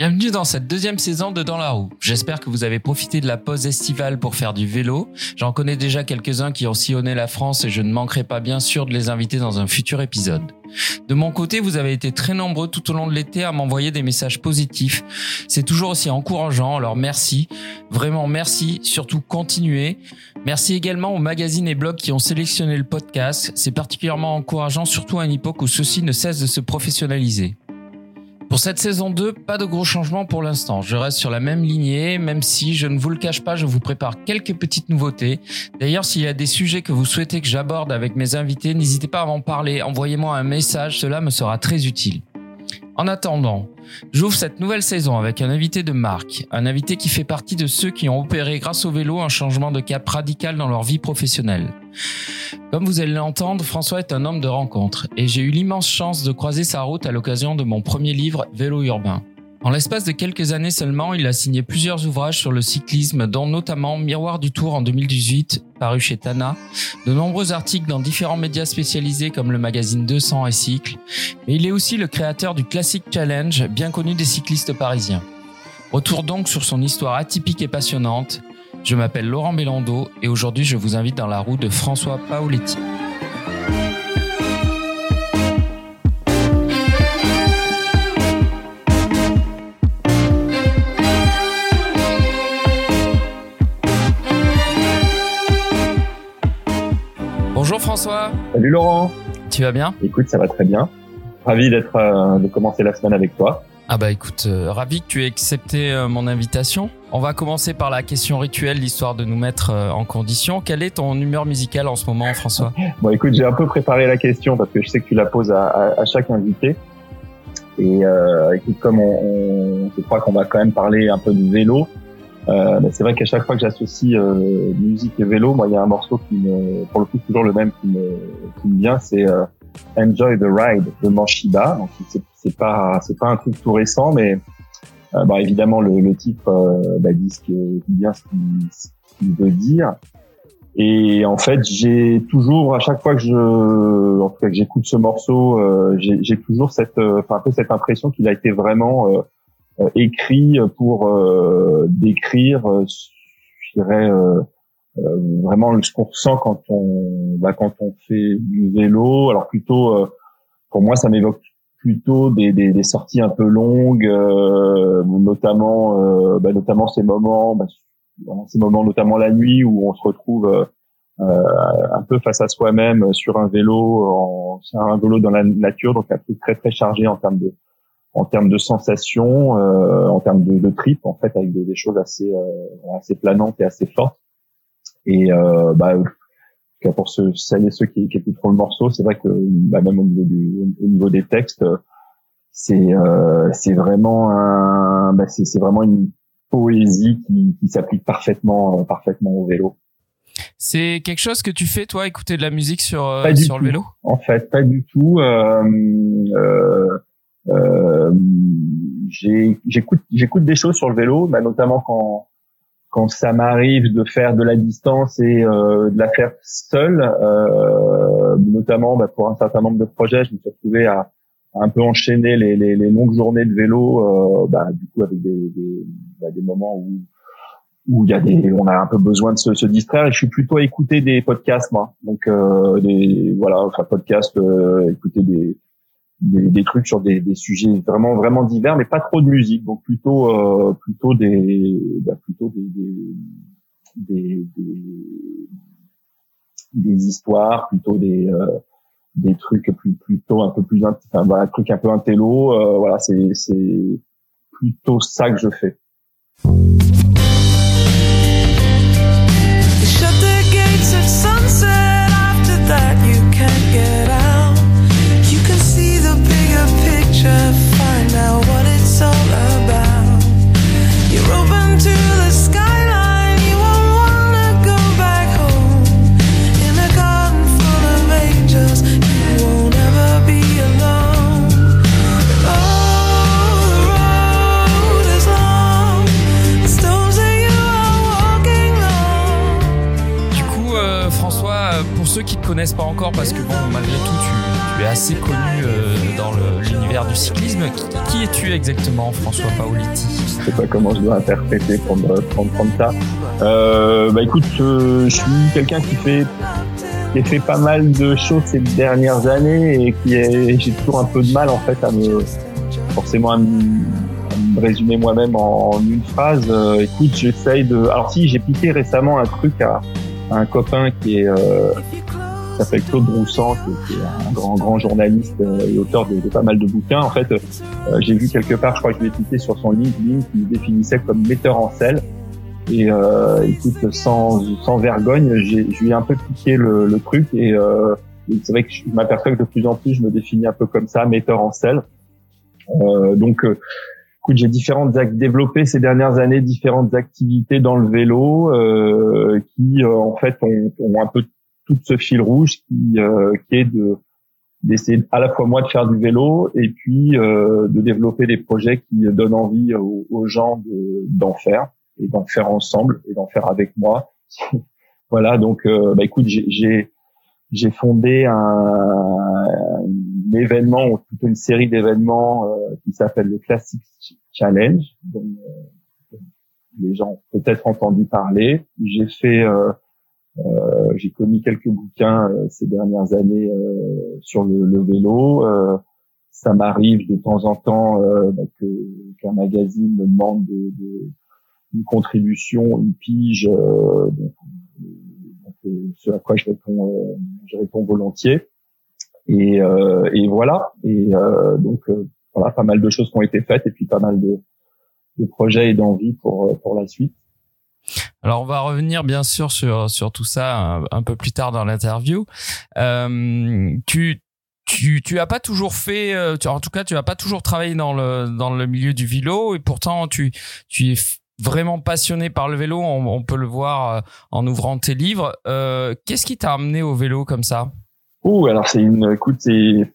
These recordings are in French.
Bienvenue dans cette deuxième saison de Dans la roue. J'espère que vous avez profité de la pause estivale pour faire du vélo. J'en connais déjà quelques-uns qui ont sillonné la France et je ne manquerai pas bien sûr de les inviter dans un futur épisode. De mon côté, vous avez été très nombreux tout au long de l'été à m'envoyer des messages positifs. C'est toujours aussi encourageant, alors merci. Vraiment merci, surtout continuez. Merci également aux magazines et blogs qui ont sélectionné le podcast. C'est particulièrement encourageant, surtout à une époque où ceux-ci ne cessent de se professionnaliser. Pour cette saison 2, pas de gros changements pour l'instant. Je reste sur la même lignée, même si je ne vous le cache pas, je vous prépare quelques petites nouveautés. D'ailleurs, s'il y a des sujets que vous souhaitez que j'aborde avec mes invités, n'hésitez pas à m'en parler. Envoyez-moi un message, cela me sera très utile. En attendant, j'ouvre cette nouvelle saison avec un invité de marque, un invité qui fait partie de ceux qui ont opéré grâce au vélo un changement de cap radical dans leur vie professionnelle. Comme vous allez l'entendre, François est un homme de rencontre et j'ai eu l'immense chance de croiser sa route à l'occasion de mon premier livre Vélo urbain. En l'espace de quelques années seulement, il a signé plusieurs ouvrages sur le cyclisme, dont notamment Miroir du Tour en 2018, paru chez Tana, de nombreux articles dans différents médias spécialisés comme le magazine 200 et Cycle, mais il est aussi le créateur du Classic Challenge, bien connu des cyclistes parisiens. Retour donc sur son histoire atypique et passionnante. Je m'appelle Laurent Bélando et aujourd'hui je vous invite dans la roue de François Paoletti. Bonjour François. Salut Laurent. Tu vas bien? Écoute, ça va très bien. Ravi d'être euh, de commencer la semaine avec toi. Ah bah écoute, euh, ravi que tu aies accepté euh, mon invitation. On va commencer par la question rituelle, l'histoire de nous mettre en condition. Quelle est ton humeur musicale en ce moment, François? Bon, écoute, j'ai un peu préparé la question parce que je sais que tu la poses à, à, à chaque invité. Et écoute, comme on, on, je crois qu'on va quand même parler un peu de vélo, euh, c'est vrai qu'à chaque fois que j'associe euh, musique et vélo, moi, il y a un morceau qui me, pour le coup, toujours le même qui me, qui me vient, c'est euh, Enjoy the Ride de Manshiba. Donc, c'est, pas, c'est pas un truc tout récent, mais euh, bah, évidemment, le, le titre euh, bah, dit ce que, bien ce qu'il, veut dire. Et en fait, j'ai toujours, à chaque fois que je, en tout cas que j'écoute ce morceau, euh, j'ai, j'ai toujours cette, enfin un peu cette impression qu'il a été vraiment écrit pour euh, décrire, euh, je dirais, vraiment ce qu'on ressent quand on, bah, quand on fait du vélo. Alors plutôt, pour moi, ça m'évoque plutôt des, des, des, sorties un peu longues, notamment, bah, notamment ces moments, bah, ces moments notamment la nuit où on se retrouve euh, un peu face à soi-même sur un vélo, en, sur un vélo dans la nature, donc un truc très très chargé en termes de en termes de sensations, euh, en termes de, de trip, en fait, avec des, des choses assez euh, assez planantes et assez fortes. Et euh, bah, pour ceux, celles et ceux qui, qui écouteront le morceau, c'est vrai que bah, même au niveau du au niveau des textes, c'est euh, c'est vraiment un bah, c'est c'est vraiment une poésie qui, qui s'applique parfaitement parfaitement au vélo. C'est quelque chose que tu fais toi, écouter de la musique sur euh, sur le vélo? En fait, pas du tout. Euh, euh, euh, j'écoute j'écoute des choses sur le vélo, bah, notamment quand quand ça m'arrive de faire de la distance et euh, de la faire seule, euh, notamment bah, pour un certain nombre de projets, je me suis retrouvé à, à un peu enchaîner les, les, les, longues journées de vélo, euh, bah, du coup avec des, des, bah, des moments où où il y a des, on a un peu besoin de se, se, distraire. Et je suis plutôt à écouter des podcasts, moi. Donc euh, des, voilà, enfin podcasts, euh, écouter des des, des, trucs sur des, des, sujets vraiment vraiment divers, mais pas trop de musique, donc plutôt euh, plutôt des bah, plutôt des des, histoires, plutôt des euh, des trucs plus plutôt un peu plus enfin voilà, un truc un peu intello, euh, voilà c'est c'est plutôt ça que je fais. Connaissent pas encore, parce que bon, malgré tout, tu, es assez connu dans l'univers du cyclisme. Qui, es-tu exactement, François Paoliti Je sais pas comment je dois interpréter pour me prendre, ça. bah écoute, je suis quelqu'un qui fait qui fait pas mal de choses ces dernières années et qui j'ai toujours un peu de mal en fait à me forcément à me, résumer moi-même en, une phrase. Euh, écoute, j'essaye de. Alors si j'ai piqué récemment un truc à, un copain qui est euh, s'appelle Claude Broussan, qui, est un grand grand journaliste euh, et auteur de, pas mal de bouquins. En fait, euh, j'ai vu quelque part, je crois que je l'ai piqué sur son LinkedIn, qui définissait comme metteur en selle. Et euh, écoute, sans, sans vergogne, j'ai, je lui ai un peu piqué le, le truc et, euh, c'est vrai que je m'aperçois que de plus en plus, je me définis un peu comme ça, metteur en selle. Euh, donc, euh, écoute, j'ai différentes développé ces dernières années différentes activités dans le vélo euh, qui, euh, en fait, ont, ont, un peu tout ce fil rouge qui, qui est de d'essayer à la fois moi de faire du vélo et puis de développer des projets qui donnent envie aux, aux gens de, d'en faire et d'en faire ensemble et d'en faire avec moi. voilà, donc euh, bah, écoute, j'ai j'ai fondé un, un, événement ou plutôt une série d'événements euh, qui s'appelle le Classic Challenge, dont euh, les gens ont peut-être entendu parler. J'ai fait euh, j'ai commis quelques bouquins ces dernières années sur le, le vélo. ça m'arrive de temps en temps bah, qu'un magazine me demande de, de une contribution, une pige, euh, donc, euh, ce à quoi je réponds, euh, je réponds volontiers. Et, et voilà. Et donc voilà, pas mal de choses qui ont été faites et puis pas mal de, de projets et d'envie pour pour la suite. Alors on va revenir bien sûr sur sur tout ça un, peu plus tard dans l'interview. Euh, tu tu tu as pas toujours fait tu, en tout cas tu as pas toujours travaillé dans le dans le milieu du vélo et pourtant tu tu es vraiment passionné par le vélo, on, peut le voir euh, en ouvrant tes livres. Euh, qu'est-ce qui t'a amené au vélo comme ça? Oh, alors c'est une, écoute, c'est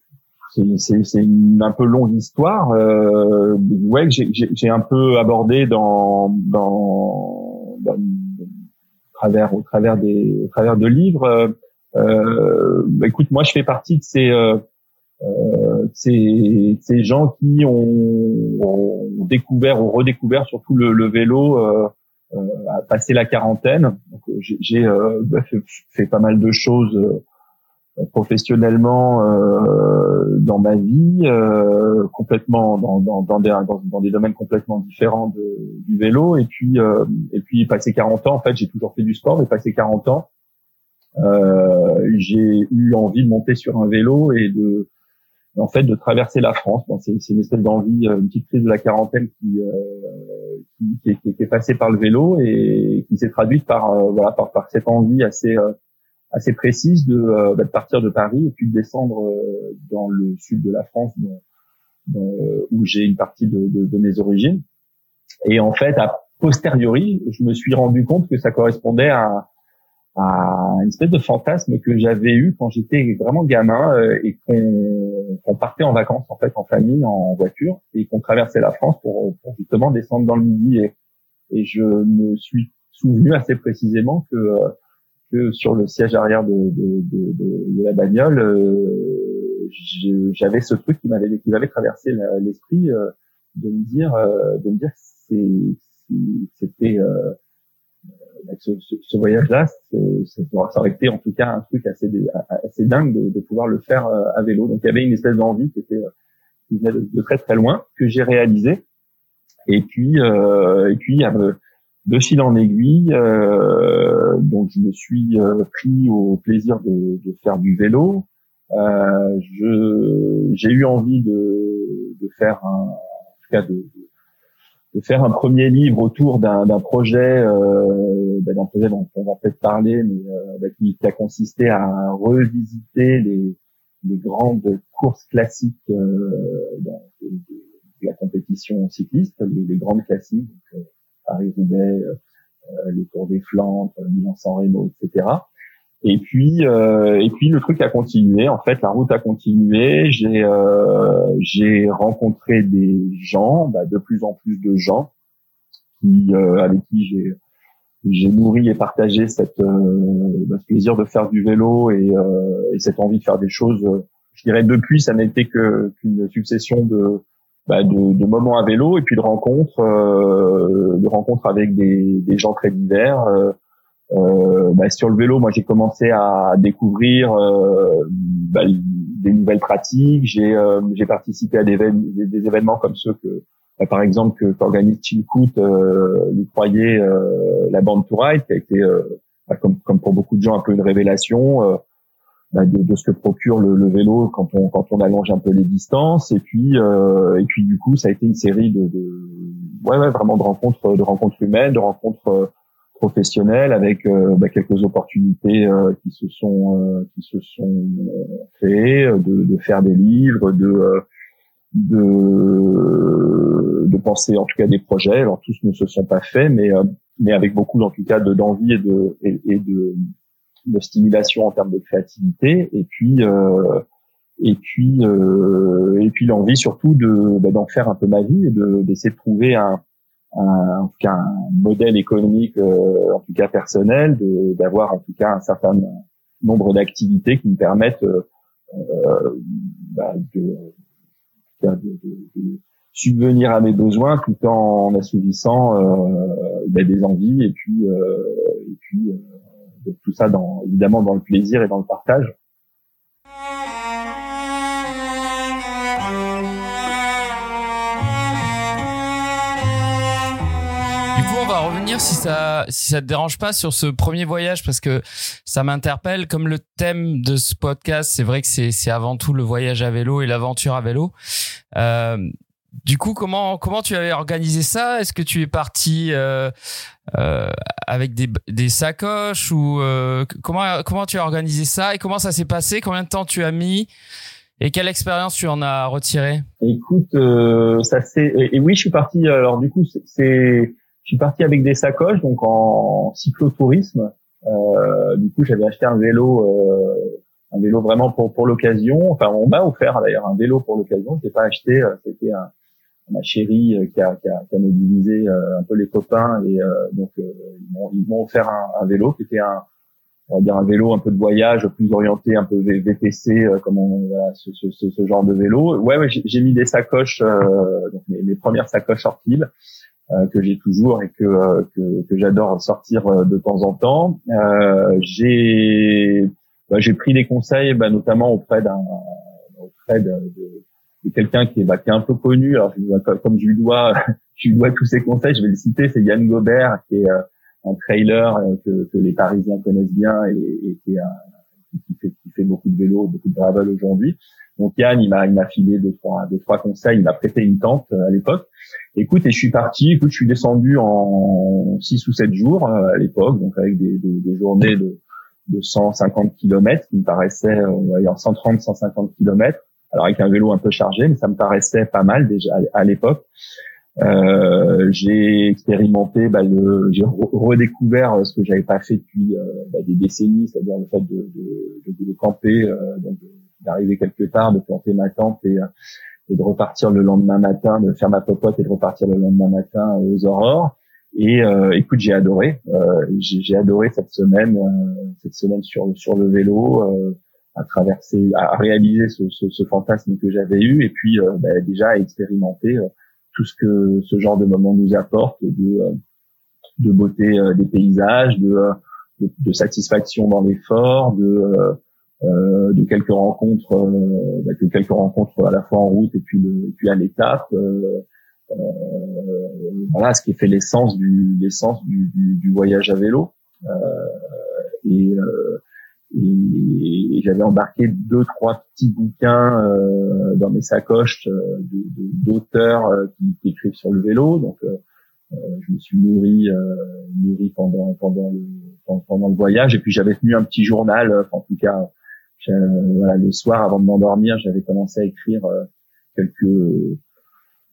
c'est une un peu longue histoire. Euh, ouais, j'ai un peu abordé dans dans, dans travers au travers des au travers de livres. Euh, bah, écoute, moi je fais partie de ces euh, euh, c'est ces gens qui ont, ont, découvert ou redécouvert surtout le, le vélo euh, euh, à passer la quarantaine. J'ai euh, bah, fait, fait, pas mal de choses euh, professionnellement euh, dans ma vie, euh, complètement dans, dans, dans, des, dans, des domaines complètement différents de, du vélo. Et puis, euh, et puis passer 40 ans, en fait, j'ai toujours fait du sport, mais passer 40 ans, j'ai eu envie de monter sur un vélo et de en fait de traverser la France. Bon, c'est, une espèce d'envie, une petite crise de la quarantaine qui, euh, qui, qui, qui, est passée par le vélo et qui s'est traduite par euh, voilà par, par, cette envie assez euh, assez précise de, bah, de, partir de Paris et puis de descendre dans le sud de la France, où j'ai une partie de, de, de, mes origines. Et en fait, a posteriori, je me suis rendu compte que ça correspondait à à une espèce de fantasme que j'avais eu quand j'étais vraiment gamin euh, et qu'on partait en vacances en fait en famille en voiture et qu'on traversait la France pour, pour, justement descendre dans le midi et, et je me suis souvenu assez précisément que euh, que sur le siège arrière de, de, de, de la bagnole euh, j'avais ce truc qui m'avait qui m'avait traversé l'esprit de me dire de me dire c'était ce, ce, voyage-là, ça aurait été en tout cas un truc assez, assez dingue de, pouvoir le faire euh, à vélo. Donc il y avait une espèce d'envie qui était euh, qui venait de, très très loin que j'ai réalisé. Et puis euh, et puis de fil en aiguille, euh, donc je me suis euh, pris au plaisir de, de faire du vélo. Euh, je j'ai eu envie de, de faire un, en tout cas de, de faire un premier livre autour d'un projet, euh, ben, d'un projet dont on va peut-être parler, mais euh, ben, qui, qui, a consisté à revisiter les, les grandes courses classiques euh, de, la compétition cycliste, les, grandes classiques, Paris-Roubaix, euh, euh, le Tour des Flandres, Milan-San Remo, etc. Et puis, euh, et puis le truc a continué. En fait, la route a continué. J'ai, euh, j'ai rencontré des gens, bah, de plus en plus de gens, qui, euh, avec qui j'ai, j'ai nourri et partagé cette, euh, bah, ce plaisir de faire du vélo et, euh, et, cette envie de faire des choses je dirais depuis, ça été que qu'une succession de, bah, de, de moments à vélo et puis de rencontres, euh, de rencontres avec des, des gens très divers. Euh, euh, bah, sur le vélo, moi j'ai commencé à découvrir euh, bah, des nouvelles pratiques. J'ai euh, j'ai participé à des, des, événements comme ceux que, bah, par exemple, que qu'organise Chilcoot, euh, lui croyait euh, la bande to ride, qui a été bah, comme, comme pour beaucoup de gens un peu une révélation bah, de, de, ce que procure le, le, vélo quand on quand on allonge un peu les distances. Et puis et puis du coup, ça a été une série de, de ouais, ouais vraiment de rencontres de rencontres humaines, de rencontres professionnel avec euh, bah, quelques opportunités euh, qui se sont euh, qui se sont créées de, de, faire des livres de de de penser en tout cas des projets alors tous ne se sont pas faits mais mais avec beaucoup en tout cas de d'envie et de et, de de stimulation en termes de créativité et puis et puis et puis l'envie surtout de bah, d'en faire un peu ma vie et de d'essayer de trouver un un, en tout cas un modèle économique, euh, en tout cas personnel, d'avoir en tout cas un certain nombre d'activités qui me permettent euh, euh bah, de, de, de, subvenir à mes besoins tout en assouvissant euh, bah, des envies et puis et puis tout ça dans évidemment dans le plaisir et dans le partage. revenir si ça si ça te dérange pas sur ce premier voyage parce que ça m'interpelle comme le thème de ce podcast c'est vrai que c'est c'est avant tout le voyage à vélo et l'aventure à vélo euh, du coup comment comment tu avais organisé ça? Est-ce que tu es parti euh, euh, avec des, des sacoches ou euh, comment comment tu as organisé ça et comment ça s'est passé? Combien de temps tu as mis? Et quelle expérience tu en as retiré? Écoute, euh, ça c'est et, oui, je suis parti. Alors du coup, c'est je suis parti avec des sacoches, donc en cyclotourisme. Euh, du coup, j'avais acheté un vélo, euh, un vélo vraiment pour pour l'occasion. Enfin, on m'a offert d'ailleurs un vélo pour l'occasion. Je l'ai pas acheté, c'était un, ma chérie euh, qui a, qui a, qui a mobilisé euh, un peu les copains et donc ils m'ont offert un, un, vélo qui était un on va dire un vélo un peu de voyage plus orienté un peu VTC comme on voilà, ce, ce, ce, genre de vélo ouais, j'ai mis des sacoches donc mes, mes, premières sacoches ortibles euh, que j'ai toujours et que, euh, que, que j'adore sortir euh, de temps en temps. j'ai bah, j'ai pris des conseils, bah, notamment auprès d'un auprès de, de, quelqu'un qui est, bah, qui est un peu connu. Alors comme je lui dois je lui dois tous ses conseils, je vais le citer, c'est Yann Gobert qui est un trailer que, que les Parisiens connaissent bien et, et qui, est un, qui, fait, qui fait beaucoup de vélo, beaucoup de gravel aujourd'hui. Donc Yann, il m'a il m'a filé deux trois deux trois conseils, il m'a prêté une tente à l'époque. Écoute, et je suis parti. Écoute, je suis descendu en 6 ou 7 jours euh, à l'époque, donc avec des, des, des journées de, de 150 km qui me paraissaient, dire 130, 150 km. Alors avec un vélo un peu chargé, mais ça me paraissait pas mal déjà à, l'époque. Euh, j'ai expérimenté, bah, le, j'ai redécouvert ce que j'avais pas fait depuis euh, bah, des décennies, c'est-à-dire le fait de, de, de, camper, euh, d'arriver quelque part, de planter ma tente et et de repartir le lendemain matin, de faire ma popote et de repartir le lendemain matin aux aurores. Et euh, écoute, j'ai adoré, euh, j'ai adoré cette semaine, euh, cette semaine sur sur le vélo, euh, à traverser, à réaliser ce, ce, ce fantasme que j'avais eu, et puis euh, bah, déjà à expérimenter euh, tout ce que ce genre de moment nous apporte, de de beauté des paysages, de, de, satisfaction dans l'effort, de euh, de quelques rencontres, euh, bah, de quelques rencontres à la fois en route et puis, le, et puis à l'étape. Euh, euh, voilà, ce qui fait l'essence du du, du, du, voyage à vélo. et, et, j'avais embarqué deux trois petits bouquins dans mes sacoches d'auteurs qui, qui, écrivent sur le vélo. Donc je me suis nourri nourri pendant pendant le pendant le voyage et puis j'avais tenu un petit journal en tout cas voilà, le soir avant de m'endormir, j'avais commencé à écrire euh, quelques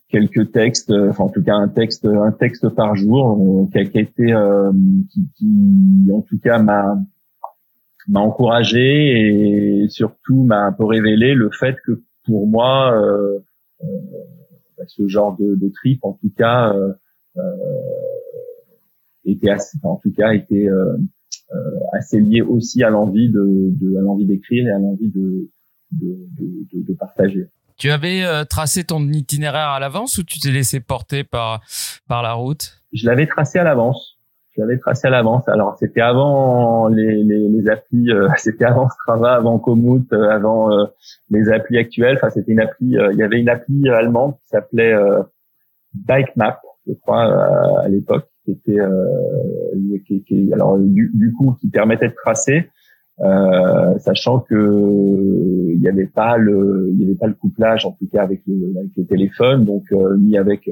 quelques textes, euh, enfin en tout cas un texte un texte par jour qui a, été euh, qui, qui, en tout cas m'a m'a encouragé et surtout m'a un peu révélé le fait que pour moi euh, bah, ce genre de, de, trip en tout cas était assez, en tout cas était euh, assez lié aussi à l'envie de, de, à l'envie d'écrire et à l'envie de de, de, de partager. Tu avais tracé ton itinéraire à l'avance ou tu t'es laissé porter par par la route? Je l'avais tracé à l'avance je l'avais tracé à l'avance. Alors c'était avant les, les, les applis, euh, c'était avant Strava, avant Komoot, euh, avant euh, les applis actuelles. Enfin c'était une appli, il y avait une appli allemande qui s'appelait Bike Map, je crois à l'époque, qui était qui, qui, alors du, du, coup qui permettait de tracer, sachant que il n'y avait pas le il y avait pas le couplage en tout cas avec le, avec le téléphone, donc ni avec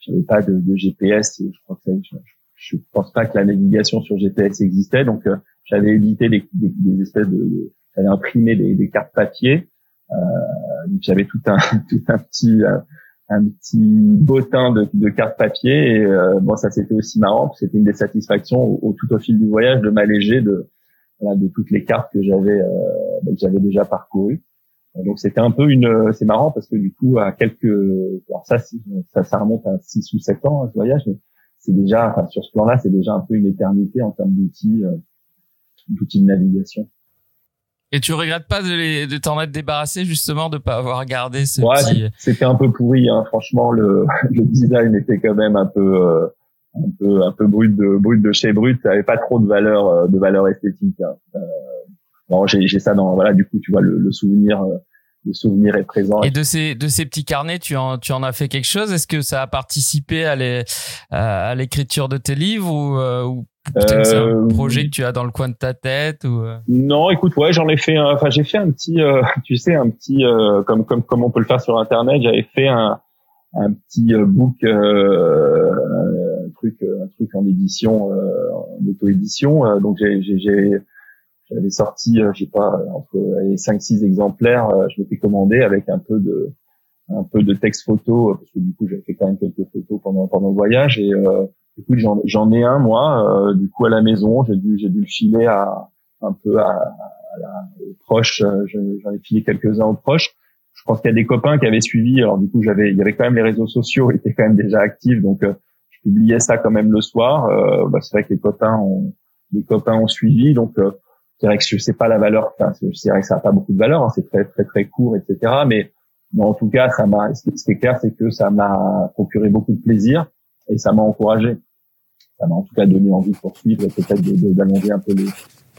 j'avais pas de, de, GPS. Je crois que ça, je pense pas que la navigation sur GPS existait, donc euh, j'avais édité des, des, des, espèces de, j'avais imprimé des, des, cartes papier, euh, j'avais tout un tout un petit euh, un petit bottin de, de cartes papier et euh, bon ça c'était aussi marrant, c'était une des satisfactions au, tout au fil du voyage de m'alléger de voilà, de toutes les cartes que j'avais euh, ben, que j'avais déjà parcourues. Donc c'était un peu une, c'est marrant parce que du coup à quelques, alors ça, ça, ça remonte à 6 ou 7 ans ce voyage, c'est déjà, enfin, sur ce plan-là, c'est déjà un peu une éternité en termes d'outils, euh, d'outils de navigation. Et tu regrettes pas de, de t'en être débarrassé justement de pas avoir gardé ce ouais, petit... C'était un peu pourri, hein. franchement. Le, le design était quand même un peu, euh, un peu, un peu brut de brut de chez brut. Ça avait pas trop de valeur, euh, de valeur esthétique. Hein. Euh, bon, j'ai, j'ai ça dans, voilà, du coup, tu vois le, le souvenir le souvenir est présent. Et de ces de ces petits carnets, tu en tu en as fait quelque chose? Est-ce que ça a participé à les à l'écriture de tes livres ou, euh, ou peut-être c'est un euh, projet que tu as dans le coin de ta tête ou euh? Non, écoute, ouais, j'en ai fait un enfin j'ai fait un petit tu sais un petit comme comme comme on peut le faire sur internet, j'avais fait un un petit book un truc un truc en édition en auto édition donc j'ai j'ai j'avais sorti, euh, je sais pas, entre les 5-6 exemplaires, euh, je m'étais commandé avec un peu de un peu de texte photo parce que du coup j'avais fait quand même quelques photos pendant pendant le voyage. Et euh, du coup j'en ai un moi euh, du coup à la maison. J'ai dû j'ai dû le filer à un peu à, à la, aux proches j'en ai filé quelques uns aux proches. Je pense qu'il y a des copains qui avaient suivi. Alors du coup j'avais il y avait quand même les réseaux sociaux étaient quand même déjà actifs donc je publiais ça quand même le soir. Bah, c'est vrai que les copains ont les copains ont suivi donc c'est vrai que je sais pas la valeur, enfin, c'est vrai que ça a pas beaucoup de valeur, hein, c'est très très très court, etc. Mais, en tout cas, ça m'a, ce qui est clair, c'est que ça m'a procuré beaucoup de plaisir et ça m'a encouragé. Ça m'a en tout cas donné envie de poursuivre, peut-être d'allonger un peu les,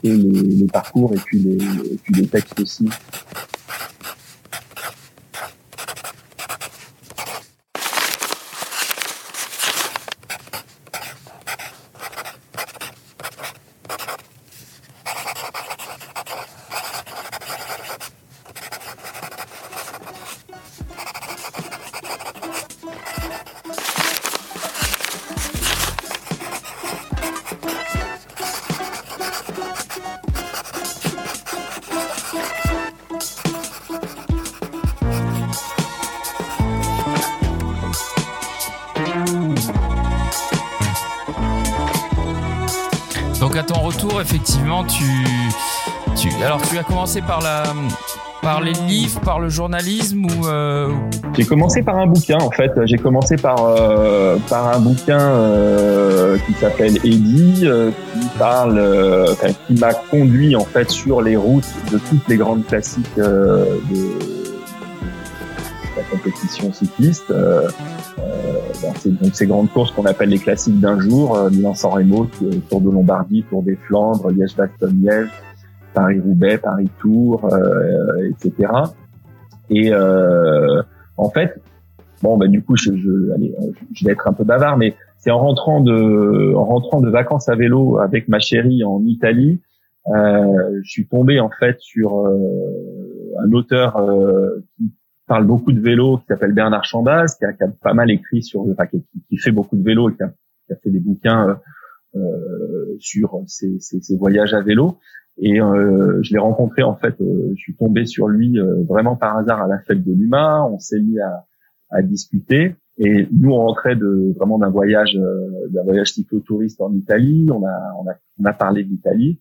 les, les, parcours et puis les, et puis les textes aussi. Tu, as commencé par la, par les livres, par le journalisme ou euh, J'ai commencé par un bouquin en fait. J'ai commencé par euh, par un bouquin euh, qui s'appelle Eddie, qui parle, qui m'a conduit en fait sur les routes de toutes les grandes classiques de, la compétition cycliste. ces, donc ces grandes courses qu'on appelle les classiques d'un jour, Milan-San Remo, Tour de Lombardie, Tour des Flandres, Liège-Bastogne-Liège, Paris-Roubaix, Paris-Tour, euh, etc. Et euh, en fait, bon, bah, du coup, je, je, allez, je vais être un peu bavard, mais c'est en rentrant de, en rentrant de vacances à vélo avec ma chérie en Italie, euh, je suis tombé en fait sur euh, un auteur euh, qui parle beaucoup de vélo, qui s'appelle Bernard Chambaz, qui a, qui a, pas mal écrit sur, enfin, qui, qui, fait beaucoup de vélo, et qui a, qui a fait des bouquins euh, sur ses, ses, voyages à vélo. Et euh, je l'ai rencontré en fait, euh, je suis tombé sur lui euh, vraiment par hasard à la fête de l'UMA. On s'est mis à, à, discuter. Et nous, on rentrait de vraiment d'un voyage, d'un voyage cyclotouriste en Italie. On a, on a, on a parlé d'Italie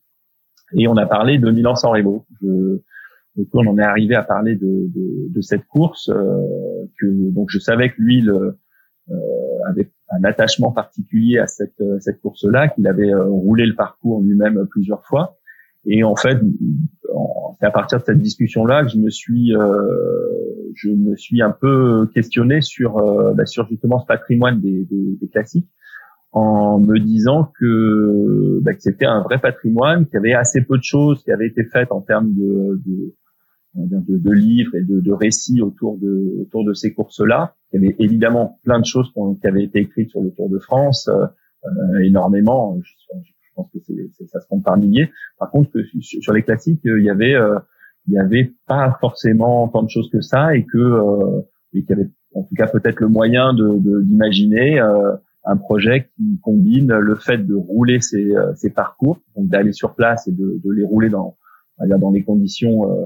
et on a parlé de Milan-San Remo. Je, donc on en est arrivé à parler de, de, de cette course que donc je savais que lui le, avait un attachement particulier à cette, cette course-là, qu'il avait roulé le parcours lui-même plusieurs fois Et en fait, c'est à partir de cette discussion-là que je me suis, je me suis un peu questionné sur, bah, sur justement ce patrimoine des, des, des classiques en me disant que, bah, que c'était un vrai patrimoine, qu'il y avait assez peu de choses qui avaient été faites en termes de, de, de, livres et de, de, récits autour de, autour de ces courses-là. Il y avait évidemment plein de choses qui avaient été écrites sur le Tour de France, euh, énormément. Je, pense que ça se compte par milliers. Par contre, que sur les classiques, il y avait, euh, il y avait pas forcément tant de choses que ça, et que euh, et qu'il y avait en tout cas peut-être le moyen de d'imaginer un projet qui combine le fait de rouler ces, ces parcours, donc d'aller sur place et de, de les rouler dans, dans les conditions euh,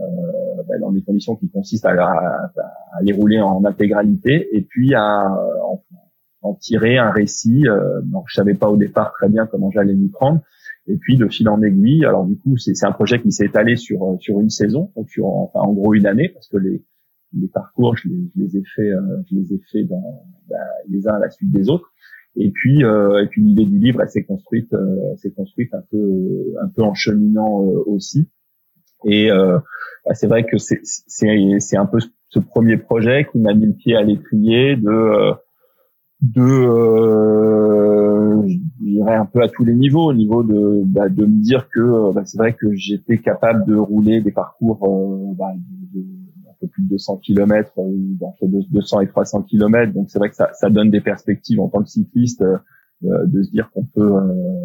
euh, ben, dans les conditions qui consistent à, à, à, les rouler en intégralité et puis à en, en tirer un récit. Euh, donc je savais pas au départ très bien comment j'allais m'y prendre. Et puis de fil en aiguille, alors du coup c'est un projet qui s'est étalé sur sur une saison, donc sur enfin, en gros une année parce que les les parcours je les, je les ai fait euh, je les ai fait dans bah, les uns à la suite des autres. Et puis euh, et puis l'idée du livre elle s'est construite euh, s'est construite un peu un peu en cheminant euh, aussi. Et euh, bah, c'est vrai que c'est c'est un peu ce premier projet qui m'a mis le pied à l'étrier de de euh, je dirais un peu à tous les niveaux au niveau de bah, de me dire que euh, bah, c'est vrai que j'étais capable de rouler des parcours euh, bah, de, un peu plus de 200 km ou entre 200 et 300 km donc c'est vrai que ça, ça donne des perspectives en tant que cycliste euh, de se dire qu'on peut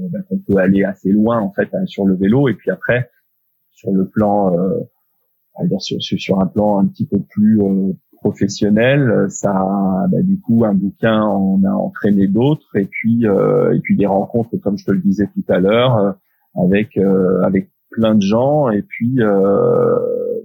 bah, qu'on peut aller assez loin en fait sur le vélo. Et puis après sur le plan sur, sur un plan un petit peu plus professionnel, ça bah, du coup un bouquin on a entraîné d'autres et puis euh, et puis des rencontres comme je te le disais tout à l'heure euh, avec euh, avec plein de gens et puis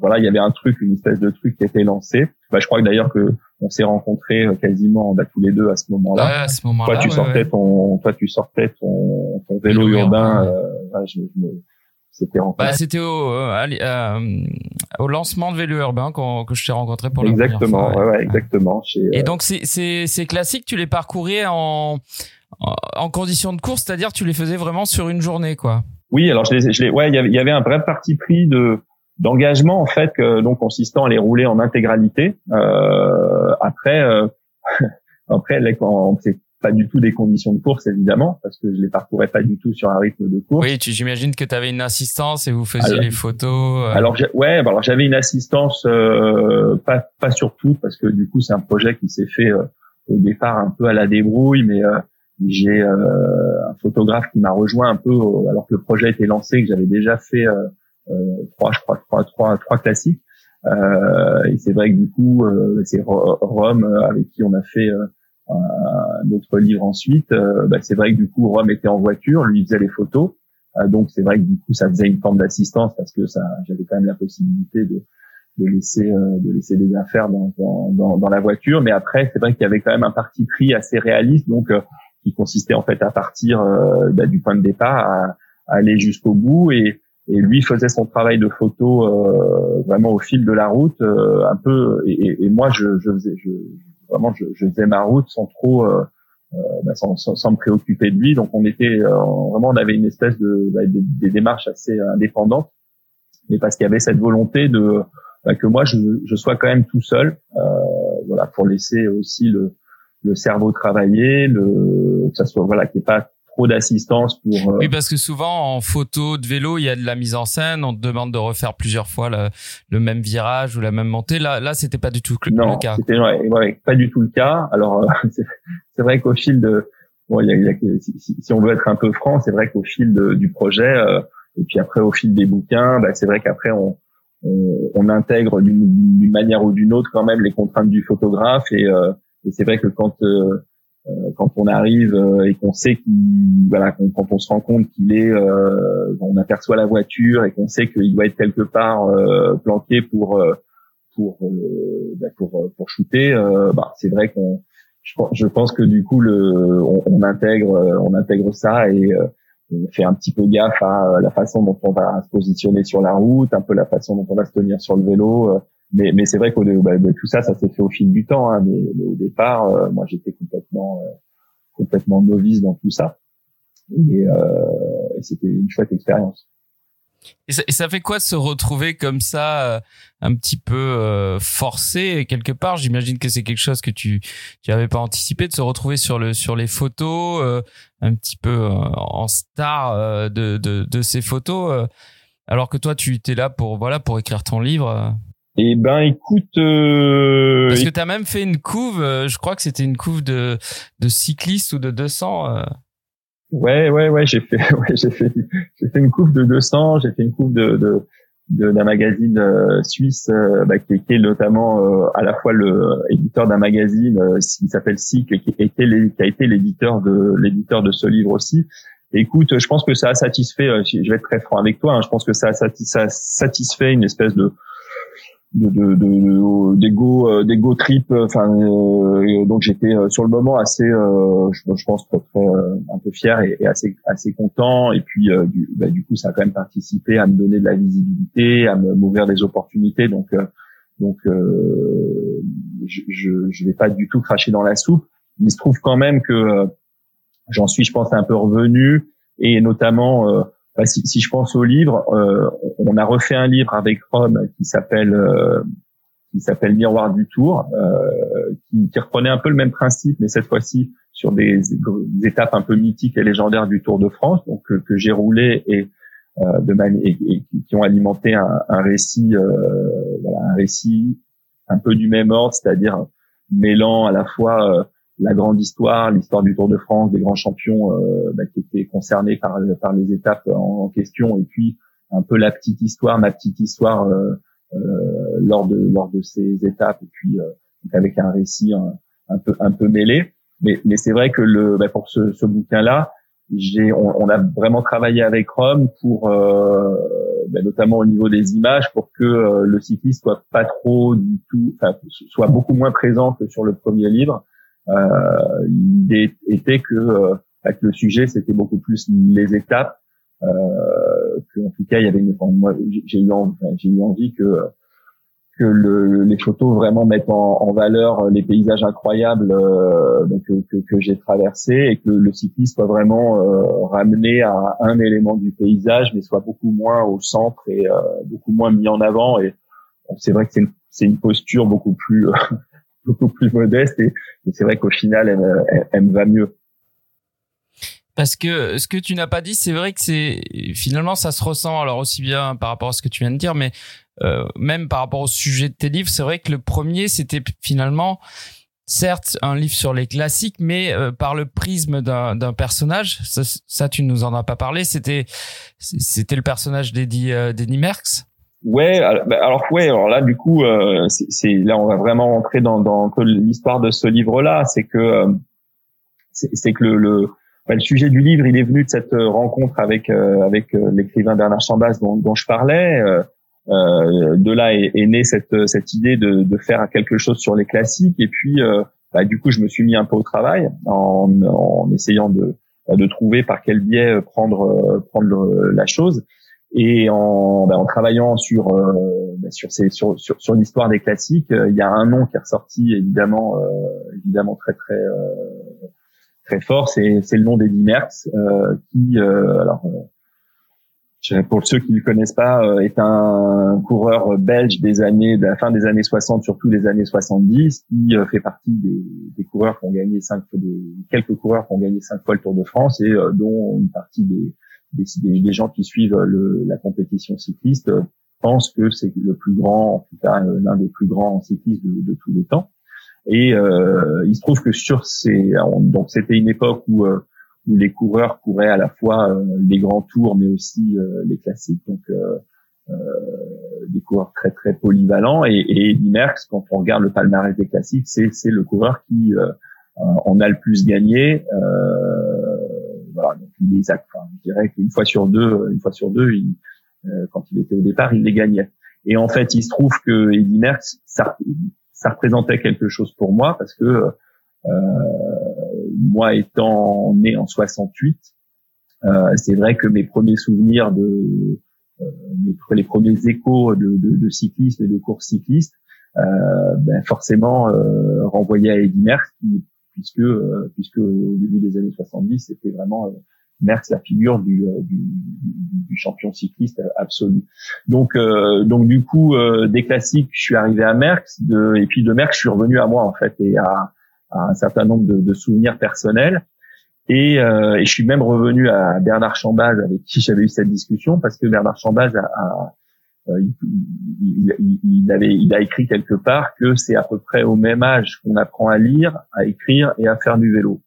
voilà il y avait un truc une espèce de truc qui était lancé. Bah, je crois que d'ailleurs que on s'est rencontrés quasiment bah, tous les deux à ce moment-là. à ce moment-là. Toi tu sortais ton toi tu sortais ton, ton vélo, urbain. je, je, bah, c'était au, euh, euh, au lancement de Vélo Urbain quand, que je t'ai rencontré pour la exactement, première fois. Ouais, exactement. Chez, Et euh, donc, c'est, c'est, classique, tu les parcourais en, en conditions de course, c'est-à-dire tu les faisais vraiment sur une journée, quoi. Oui, alors je les, je les, ouais, il y avait, un vrai parti pris de d'engagement en fait, donc consistant à les rouler en intégralité. Euh, après, euh, après, c'est pas du tout des conditions de course évidemment parce que je les parcourais pas du tout sur un rythme de course. Oui, tu j'imagine que tu avais une assistance et vous faisiez les photos. Euh. Alors ouais, bah, alors j'avais une assistance euh, pas pas sur tout parce que du coup c'est un projet qui s'est fait euh, au départ un peu à la débrouille mais j'ai un photographe qui m'a rejoint un peu alors que le projet était lancé que j'avais déjà fait trois je crois trois trois trois classiques et c'est vrai que du coup c'est Rome avec qui on a fait notre livre ensuite, euh, bah, c'est vrai que du coup Rome était en voiture, lui faisait les photos, euh, donc c'est vrai que du coup ça faisait une forme d'assistance parce que ça, j'avais quand même la possibilité de, de laisser euh, de laisser des affaires dans, dans, dans, la voiture, mais après c'est vrai qu'il y avait quand même un parti pris assez réaliste, donc qui consistait en fait à partir bah, du point de départ, à, aller jusqu'au bout. Et et lui faisait son travail de photo euh, vraiment au fil de la route un peu et, et, moi je, je faisais je, vraiment je, je, faisais ma route sans trop euh, euh, bah, sans, sans, sans, me préoccuper de lui. Donc on était euh, vraiment on avait une espèce de bah, des, des, démarches assez indépendantes. Mais parce qu'il y avait cette volonté de bah, que moi je, je, sois quand même tout seul voilà pour laisser aussi le, le cerveau travailler le que ça soit voilà qu'il n'y ait d'assistance pour. Euh, oui, parce que souvent en photo de vélo, il y a de la mise en scène. On te demande de refaire plusieurs fois le, le même virage ou la même montée. Là, là, c'était pas du tout le, non, cas. C'était ouais, pas du tout le cas. Alors, euh, c'est vrai qu'au fil de, bon, il y a, y a, si, si, on veut être un peu franc, c'est vrai qu'au fil de, du projet euh, et puis après au fil des bouquins, bah, c'est vrai qu'après on, on, on intègre d'une manière ou d'une autre quand même les contraintes du photographe et, euh, et c'est vrai que quand euh, quand on arrive euh, et qu'on sait qu'il voilà quand on se rend compte qu'il est euh, on aperçoit la voiture et qu'on sait qu'il doit être quelque part planqué pour pour bah, pour pour shooter bah, c'est vrai qu'on je, pense que du coup le on, on intègre on intègre ça et on fait un petit peu gaffe à la façon dont on va se positionner sur la route, un peu la façon dont on va se tenir sur le vélo, mais, mais c'est vrai que bah, tout ça, ça s'est fait au fil du temps. Hein, mais, au départ, euh, moi, j'étais complètement, euh, complètement novice dans tout ça, et, euh, et c'était une chouette expérience. Et ça, fait quoi se retrouver comme ça, euh, un petit peu euh, forcé quelque part? J'imagine que c'est quelque chose que tu tu avais pas anticipé de se retrouver sur le sur les photos, euh, un petit peu en star de, de, de ces photos, alors que toi tu étais là pour voilà pour écrire ton livre. Eh ben, écoute. Parce que tu as même fait une couve, je crois que c'était une couve de, de cycliste ou de 200. Ouais, ouais, ouais, j'ai fait, ouais, j'ai fait, j'ai fait une coupe de 200, j'ai fait une coupe de, de, d'un magazine euh, suisse euh, bah, qui, est notamment euh, à la fois le éditeur d'un magazine qui s'appelle et qui, était qui a été l'éditeur de l'éditeur de ce livre aussi. écoute, je pense que ça a satisfait. je vais être très franc avec toi. Hein, je pense que ça a satisfait une espèce de de de d'ego euh, d'ego trip euh, enfin euh, donc j'étais sur le moment assez je, pense très, très un peu fier et, assez assez content. Et puis du, bah, du coup ça a quand même participé à me donner de la visibilité à m'ouvrir des opportunités. Donc donc je, je je vais pas du tout cracher dans la soupe. Il se trouve quand même que j'en suis je pense un peu revenu. Et notamment bah, si, si, je pense au livre, euh, on a refait un livre avec Rome qui s'appelle euh, qui s'appelle Miroir du Tour, euh, qui, qui, reprenait un peu le même principe, mais cette fois-ci sur des, des, étapes un peu mythiques et légendaires du Tour de France, donc que, que j'ai roulé et euh, de manière et, qui ont alimenté un, un récit, voilà, un récit un peu du même ordre, c'est-à-dire mêlant à la fois la grande histoire, l'histoire du Tour de France, des grands champions euh, bah, qui étaient concernés par, par les étapes en, question, et puis un peu la petite histoire, ma petite histoire euh, euh, lors de lors de ces étapes, et puis avec un récit un, peu un peu mêlé. Mais, mais c'est vrai que le bah, pour ce, ce bouquin-là, j'ai on, on, a vraiment travaillé avec Rome pour bah, notamment au niveau des images pour que le cycliste soit pas trop du tout, soit beaucoup moins présent que sur le premier livre euh, L'idée était que, euh, que le sujet c'était beaucoup plus les étapes. Euh, que en tout cas il y avait une, moi j'ai eu envie, j'ai eu envie que que le, les photos vraiment mettent en, en, valeur les paysages incroyables euh, que, que, que j'ai traversés et que le cycliste soit vraiment euh, ramené à un élément du paysage, mais soit beaucoup moins au centre et euh, beaucoup moins mis en avant. Et c'est vrai que c'est une, une, posture beaucoup plus beaucoup plus modeste et, c'est vrai qu'au final elle, me va mieux parce que ce que tu n'as pas dit, c'est vrai que c'est finalement ça se ressent alors aussi bien par rapport à ce que tu viens de dire, mais euh, même par rapport au sujet de tes livres, c'est vrai que le premier c'était finalement certes un livre sur les classiques, mais euh, par le prisme d'un personnage. Ça, ça, tu nous en as pas parlé. C'était c'était le personnage d'Eddie euh, Merckx. Ouais, bah, alors, ouais, alors là du coup, euh, c'est là on va vraiment rentrer dans, dans l'histoire de ce livre-là, c'est que euh, c'est que le, le, bah, le, sujet du livre, il est venu de cette euh, rencontre avec avec l'écrivain Bernard Chambas dont, dont je parlais. de là est, est, née cette cette idée de, de faire quelque chose sur les classiques, et puis bah, du coup je me suis mis un peu au travail en, en essayant de de trouver par quel biais prendre prendre la chose et en, ben, en travaillant sur euh, ben, sur, ces, sur, sur, sur l'histoire des classiques, euh, il y a un nom qui est ressorti évidemment euh, évidemment très très très fort, c'est c'est le nom d'Eddie Merckx qui alors pour ceux qui ne le connaissent pas, est un coureur belge des années, de la fin des années 60, surtout des années 70, qui fait partie des, des coureurs qui ont gagné cinq, des quelques coureurs qui ont gagné cinq fois le Tour de France et dont une partie des, des, des, gens qui suivent le, la compétition cycliste euh, pensent que c'est le plus grand, en tout cas euh, l'un des plus grands cyclistes de, de tous les temps. Et euh, il se trouve que sur ces, donc c'était une époque où euh, où les coureurs couraient à la fois les grands tours mais aussi les classiques, donc des coureurs très très polyvalents. Et, et Eddy Merckx, quand on regarde le palmarès des classiques, c'est c'est le coureur qui en a le plus gagné. Euh, voilà, il les je dirais qu'une fois sur deux, une fois sur deux, euh, quand il était au départ, il les gagnait. Et en fait, il se trouve que Eddy Merckx, ça, ça représentait quelque chose pour moi parce que euh, moi étant né en 68, euh, c'est vrai que mes premiers souvenirs de euh, les premiers échos de, de, de cyclisme et de course cycliste, euh, ben forcément euh, renvoyaient à Eddy Merckx qui puisque euh, puisque au début des années 70, c'était vraiment euh, Merckx la figure du, du, du, champion cycliste absolu. Donc donc du coup des classiques, je suis arrivé à Merckx de, et puis de Merckx je suis revenu à moi en fait et à, à un certain nombre de, de souvenirs personnels. Et, euh, et, je suis même revenu à Bernard Chambaz avec qui j'avais eu cette discussion parce que Bernard Chambaz a, a euh, il, il, il, avait, il a écrit quelque part que c'est à peu près au même âge qu'on apprend à lire, à écrire et à faire du vélo.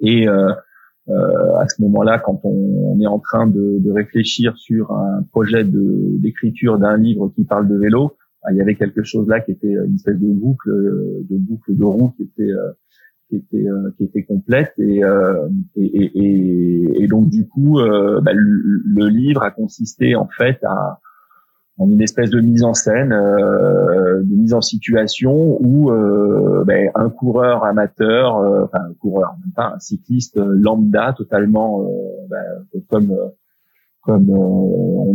Et euh, euh, à ce moment-là, quand on, est en train de, de, réfléchir sur un projet d'écriture d'un livre qui parle de vélo, il y avait quelque chose là qui était une espèce de boucle, de boucle de roue qui était euh, qui était euh, qui était complète. Et, euh, et, et, et, donc du coup euh, bah, le, le, livre a consisté en fait à en une espèce de mise en scène, euh, de mise en situation où euh, ben, un coureur amateur, enfin un coureur, un cycliste lambda totalement ben, comme comme on,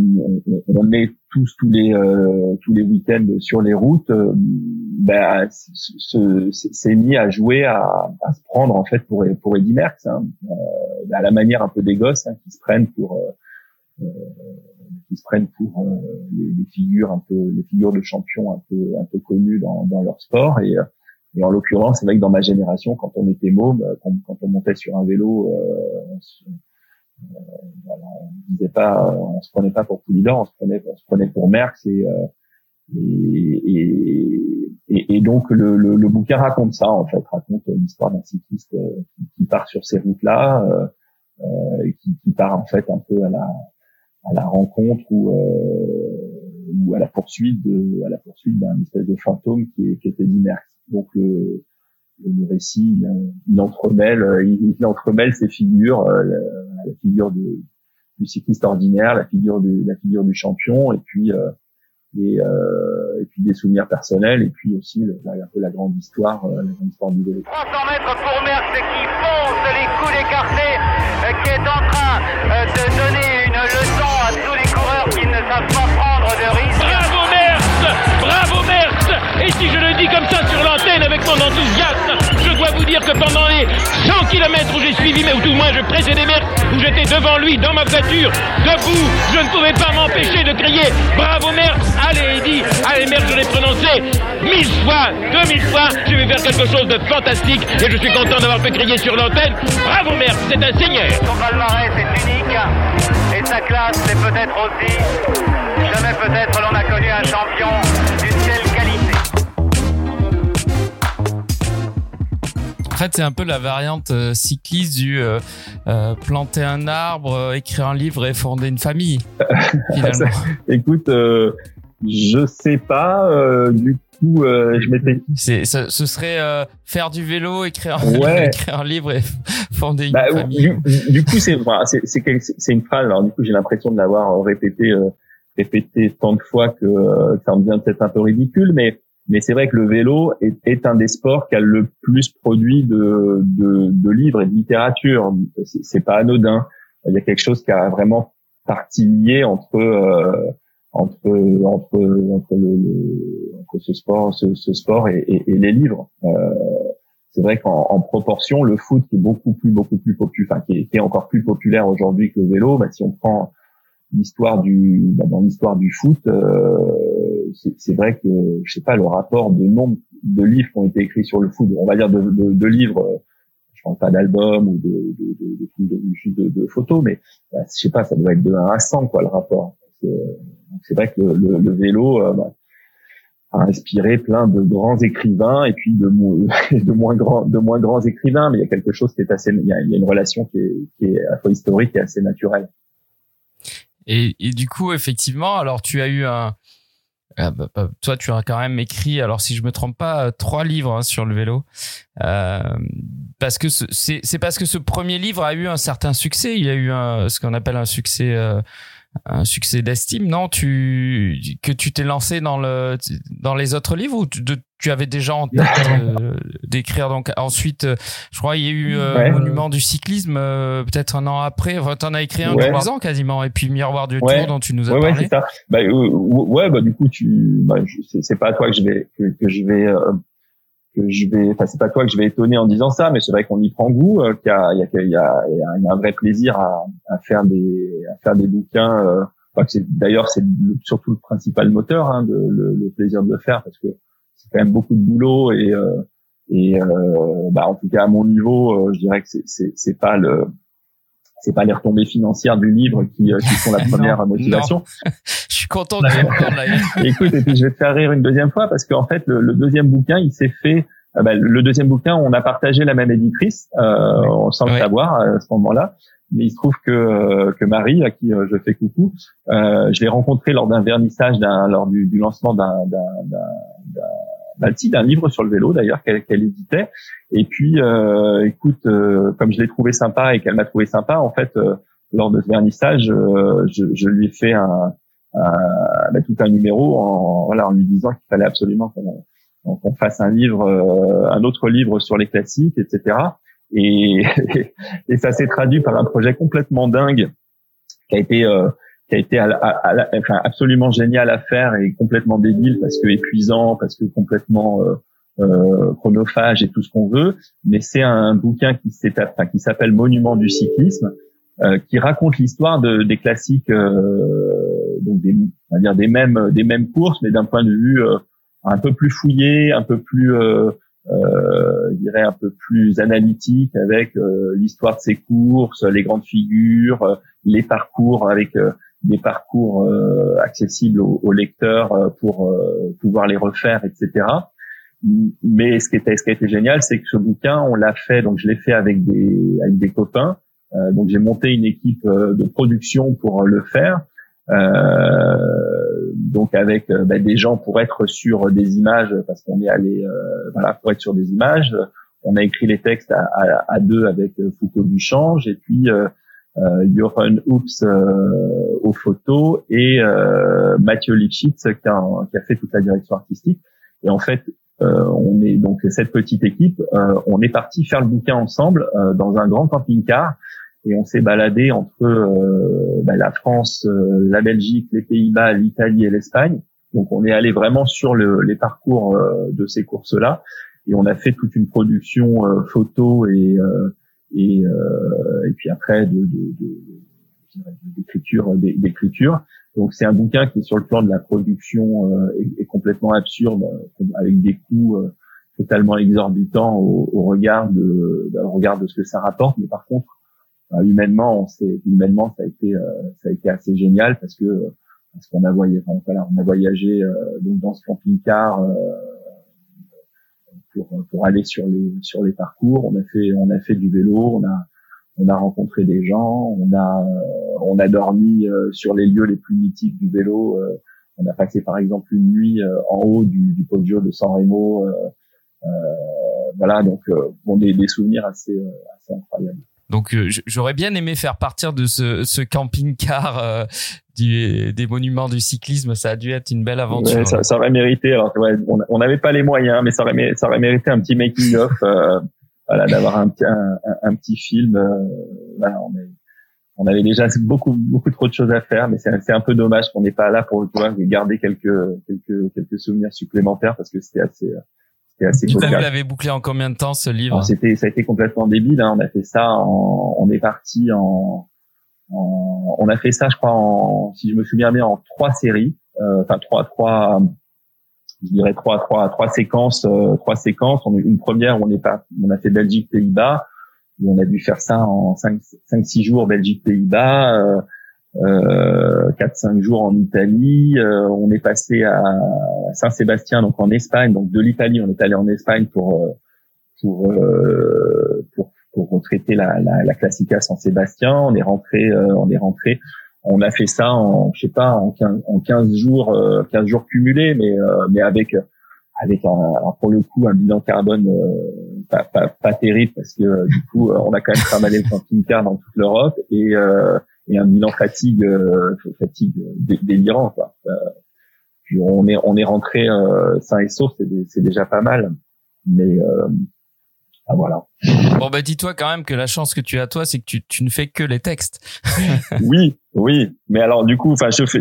on, est tous tous les euh, tous les week-ends sur les routes, euh, ben, s'est mis à jouer à, à, se prendre en fait pour pour Eddie Merckx, hein, euh, à la manière un peu des gosses hein, qui se prennent pour euh, qui se prennent pour les, les, figures un peu les figures de champions un peu un peu connues dans, dans leur sport. Et et en l'occurrence, c'est vrai que dans ma génération, quand on était môme, quand, quand on montait sur un vélo, on euh, voilà, on disait pas, on se prenait pas pour Poulidor, on se prenait, on se prenait pour Merckx et, euh, et, et, et, donc le, le, le, bouquin raconte ça en fait, raconte l'histoire d'un cycliste euh, qui, qui, part sur ces routes-là, euh, euh, qui, qui, part en fait un peu à la, à la rencontre ou, euh, ou à la poursuite de, à la poursuite d'un espèce de fantôme qui, qui était Merckx. Donc le, le récit, il, entremêle, il, il, entremêle ces figures la figure de, du cycliste ordinaire, la figure du, la figure du champion, et puis euh, et, euh, et puis des souvenirs personnels, et puis aussi le, un peu la grande histoire, euh, la grande histoire du vélo. 300 mètres pour Merckx qui fonce les coups écartés, euh, qui est en train euh, de et si je le dis comme ça sur l'antenne avec mon enthousiasme, je dois vous dire que pendant les 100 km où j'ai suivi, mais où tout moins je précédais Merckx, où j'étais devant lui dans ma voiture, debout, je ne pouvais pas m'empêcher de crier Bravo Merckx, allez Eddy, allez Merckx, je l'ai prononcé mille fois, deux mille fois, je vais faire quelque chose de fantastique et je suis content d'avoir fait crier sur l'antenne. Bravo Merckx, c'est un seigneur. Son palmarès est unique. Et sa classe c'est peut-être aussi, jamais peut-être l'on a connu un champion fait, c'est un peu la variante euh, cycliste du euh, euh, planter un arbre, écrire un livre et fonder une famille. finalement. Écoute, je sais pas. du coup, je m'étais. C'est, ce, ce serait faire du vélo, écrire, ouais. écrire un livre et fonder une bah, famille. Du, du coup, c'est c'est c'est, une phrase. Alors du coup, j'ai l'impression de l'avoir répété répété tant de fois que, que ça me devient peut-être un peu ridicule, mais mais c'est vrai que le vélo est, est, un des sports qui a le plus produit de, de, de livres et de littérature. C'est pas anodin. Il y a quelque chose qui a vraiment partie liée entre euh, entre entre entre, le, entre ce sport ce, ce sport et, et, les livres. Euh, c'est vrai qu'en en proportion, le foot qui est beaucoup plus beaucoup plus populaire, enfin qui est encore plus populaire aujourd'hui que le vélo. Bah, si on prend l'histoire du bah, dans l'histoire du foot, euh, c'est vrai que je sais pas le rapport de nombre de livres qui ont été écrits sur le foot, on va dire de, livres, je parle pas d'albums ou de photos, mais bah, je sais pas, ça doit être de 1 à 100 quoi le rapport. C'est vrai que le, vélo euh, bah, a inspiré plein de grands écrivains et puis de, moins grands écrivains, mais il y a quelque chose qui est assez, il y a, une relation qui est, à la fois historique et assez naturelle. Et, du coup, effectivement, alors tu as eu un, ah, bah, toi, tu as quand même écrit, alors si je me trompe pas, trois livres hein, sur le vélo, euh, parce que c'est parce que ce premier livre a eu un certain succès. Il a eu un, ce qu'on appelle un succès euh, un succès d'estime, non Tu que tu t'es lancé dans le dans les autres livres ou tu, tu avais déjà en tête euh, d'écrire donc ensuite euh, je crois il y a eu euh, Monument du cyclisme euh, peut-être un an après enfin t'en as écrit un ouais. trois ans quasiment et puis Miroir du Tour dont tu nous as ouais, parlé. Ouais, ça. Bah, ouais bah du coup tu bah, c'est pas à toi que je vais que, que je vais que je vais, enfin c'est pas toi que je vais étonner en disant ça, mais c'est vrai qu'on y prend goût, euh, qu'il y a, il y a, il y a, il y a un vrai plaisir à, à, faire des, à faire des bouquins. Euh, c'est, d'ailleurs, c'est surtout le principal moteur, hein, de, le, le, plaisir de le faire, parce que c'est quand même beaucoup de boulot et euh, et euh, bah, en tout cas à mon niveau, euh, je dirais que c'est, c'est, c'est pas le c'est pas les retombées financières du livre qui, qui sont la première motivation. je suis content de là. Écoute, et puis je vais te faire rire une deuxième fois parce qu'en fait le, le, deuxième bouquin, il s'est fait. Euh, bah, le deuxième bouquin, on a partagé la même éditrice, euh, sans le savoir à ce moment-là. Mais il se trouve que que Marie, à qui je fais coucou, euh, je l'ai rencontrée lors d'un vernissage, d'un lors du, du lancement d'un d'un d'un livre sur le vélo d'ailleurs qu'elle qu'elle éditait. Et puis, euh, écoute, comme je l'ai trouvé sympa et qu'elle m'a trouvé sympa, en fait, lors de ce vernissage, je, je, lui ai fait un, bah, tout un numéro en, voilà, en lui disant qu'il fallait absolument qu'on qu'on fasse un livre, euh, un autre livre sur les classiques, etc. Et, et ça s'est traduit par un projet complètement dingue qui a été euh, qui a été à, à, enfin, absolument génial à faire et complètement débile parce que épuisant, parce que complètement euh, euh chronophage et tout ce qu'on veut. Mais c'est un bouquin qui s'appelle Monument du cyclisme euh, qui raconte l'histoire de, des classiques, euh, donc des, on va dire des mêmes des mêmes courses, mais d'un point de vue euh, un peu plus fouillé, un peu plus, euh, euh, je dirais un peu plus analytique, avec l'histoire de ces courses, les grandes figures, les parcours avec des parcours accessibles aux, aux, lecteurs pour pouvoir les refaire, etc. Mais ce qui était ce qui a été génial, c'est que ce bouquin, on l'a fait, donc je l'ai fait avec des avec des copains euh, donc j'ai monté une équipe euh, de production pour le faire. Euh, donc avec bah, des gens pour être sur des images parce qu'on est allé voilà pour être sur des images on a écrit les textes à, à, à deux avec Foucault Duchange et puis euh, Johan Hoops aux photos et Mathieu Lipschitz qui a, qui a, fait toute la direction artistique. Et en fait on est donc cette petite équipe on est parti faire le bouquin ensemble dans un grand camping-car. Et on s'est baladé entre euh, bah, la France, euh, la Belgique, les Pays-Bas, l'Italie et l'Espagne. Donc on est allé vraiment sur le, les parcours euh, de ces courses-là. Et on a fait toute une production photo et et, et puis après de, d'écriture d'écriture. Donc c'est un bouquin qui sur le plan de la production est, complètement absurde avec des coûts totalement exorbitants au, au regard de bah, au regard de ce que ça rapporte. Mais par contre humainement, on s'est, humainement, ça a été, euh, ça a été assez génial parce que parce qu'on a voyagé, enfin, voilà, on a voyagé euh, donc dans ce camping-car euh, pour pour aller sur les sur les parcours. On a fait on a fait du vélo, on a on a rencontré des gens, on a on a dormi sur les lieux les plus mythiques du vélo. on a passé par exemple une nuit en haut du, du Poggio de San Remo. voilà, donc bon, des, des souvenirs assez assez incroyables. Donc euh, j'aurais bien aimé faire partir de ce, ce camping-car euh, des monuments du cyclisme. Ça a dû être une belle aventure. ça, aurait mérité. Alors, ouais, on n'avait pas les moyens, mais ça aurait, ça aurait mérité un petit making-of, euh, voilà, d'avoir un, un, petit film. Euh, voilà, on, est, on, avait déjà beaucoup, beaucoup trop de choses à faire, mais c'est un peu dommage qu'on n'ait pas là pour tu garder quelques, quelques, quelques souvenirs supplémentaires parce que c'était assez c'était assez Vous l'avez bouclé en combien de temps ce livre C'était, ça a été complètement débile. Hein. On a fait ça, en, on est parti en, en, on a fait ça, je crois, en, si je me souviens bien, en trois séries, euh, enfin trois, trois, je dirais trois, trois, trois séquences, euh, trois séquences. On une première où on est pas, on a fait Belgique, Pays-Bas, on a dû faire ça en cinq, cinq, six jours, Belgique, Pays-Bas. Euh, euh, 4-5 jours en Italie. Euh, on est passé à Saint-Sébastien, donc en Espagne. Donc de l'Italie, on est allé en Espagne pour euh, pour euh, pour, pour traiter la, la, la Classica Saint-Sébastien. On est rentré, on est rentré. On a fait ça en, je sais pas, en 15, en 15 jours, 15 jours cumulés, mais mais avec avec un, pour le coup un bilan carbone pas, pas, pas, terrible parce que du coup on a quand même travaillé le camping-car dans toute l'Europe et et un bilan fatigue euh, fatigue délirant quoi. Euh, on est on est rentré euh, sain et sauf, c'est déjà pas mal. Mais ah, voilà. Bon bah dis-toi quand même que la chance que tu as toi, c'est que tu, tu ne fais que les textes. oui, oui. Mais alors du coup, enfin, je fais,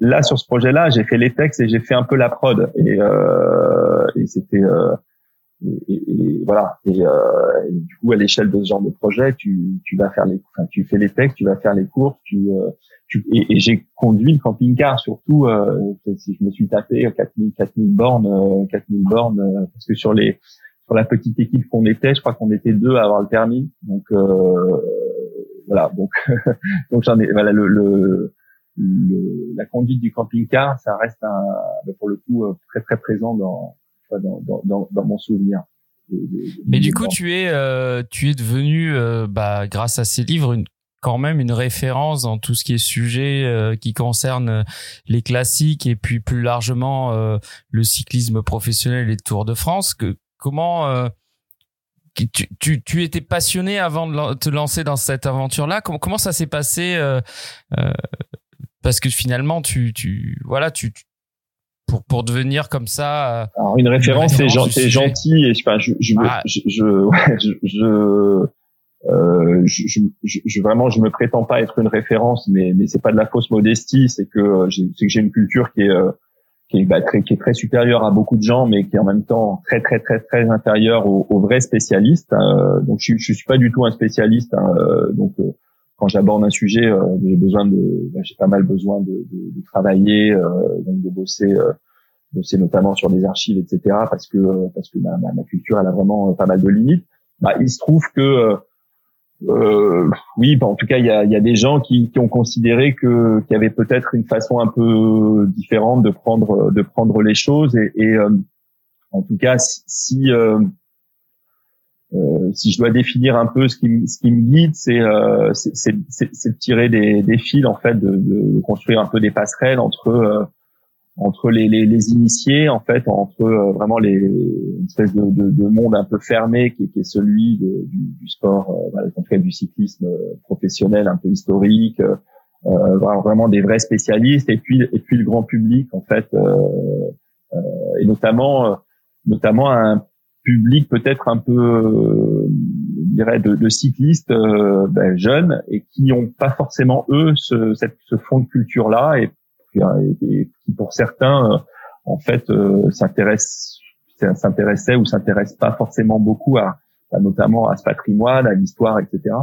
là sur ce projet-là, j'ai fait les textes et j'ai fait un peu la prod et, euh, et c'était et, et, voilà. Et, euh, et, du coup, à l'échelle de ce genre de projet, tu, tu vas faire les, enfin, tu fais les textes, tu vas faire les courses, tu, euh, tu et, et j'ai conduit le camping-car surtout. Euh, si je me suis tapé 4000 4000 bornes, 4000 euh, bornes, euh, parce que sur les sur la petite équipe qu'on était, je crois qu'on était deux à avoir le permis. Donc voilà. Donc donc j'en ai voilà le, le le, la conduite du camping-car, ça reste un, pour le coup très très présent dans, dans, dans, dans mon souvenir. Mais du coup, tu es, euh, tu es devenu, euh, bah, grâce à ces livres, une, quand même une référence dans tout ce qui est sujet euh, qui concerne les classiques et puis plus largement euh, le cyclisme professionnel et le Tour de France. Que, comment euh, tu, tu, tu, étais passionné avant de te lancer dans cette aventure-là? Comment, comment ça s'est passé Parce que finalement, tu, tu voilà, tu, pour pour devenir comme ça. Euh, Alors une référence, c'est gentil, et je, je, je, ah. je, je, je, euh, je, je, je, vraiment, je me prétends pas être une référence, mais mais c'est pas de la fausse modestie, c'est que euh, c'est que j'ai une culture qui est euh, qui est, bah, très qui est très supérieure à beaucoup de gens, mais qui est en même temps très très très très inférieure aux, aux vrais spécialistes. Euh, donc je, je suis pas du tout un spécialiste, hein, donc quand j'aborde un sujet, euh, j'ai besoin de, bah, j'ai pas mal besoin de, de, de travailler, euh, donc de bosser, euh, bosser notamment sur des archives, etc. Parce que parce que ma, ma, culture, elle a vraiment pas mal de limites. Bah, il se trouve que euh, oui, bah, en tout cas, il y a, y a, des gens qui, qui ont considéré que qu'il y avait peut-être une façon un peu différente de prendre de prendre les choses et, et en tout cas, si, si euh, si je dois définir un peu ce qui, ce qui me guide, c'est euh, de tirer des, des, fils en fait, de, de, construire un peu des passerelles entre euh, entre les, les, les, initiés en fait, entre euh, vraiment les une espèce de, de, de, monde un peu fermé qui, qui est celui du, du, sport, euh, en fait du cyclisme professionnel un peu historique, vraiment des vrais spécialistes, et puis et puis le grand public en fait, et notamment notamment un public peut-être un peu, euh, je dirais, de, de cyclistes euh, ben, jeunes et qui n'ont pas forcément eux ce, cette, ce fond de culture là et, et, qui pour certains euh, en fait s'intéressent s'intéressaient ou s'intéressent pas forcément beaucoup à, notamment à ce patrimoine, à l'histoire, etc.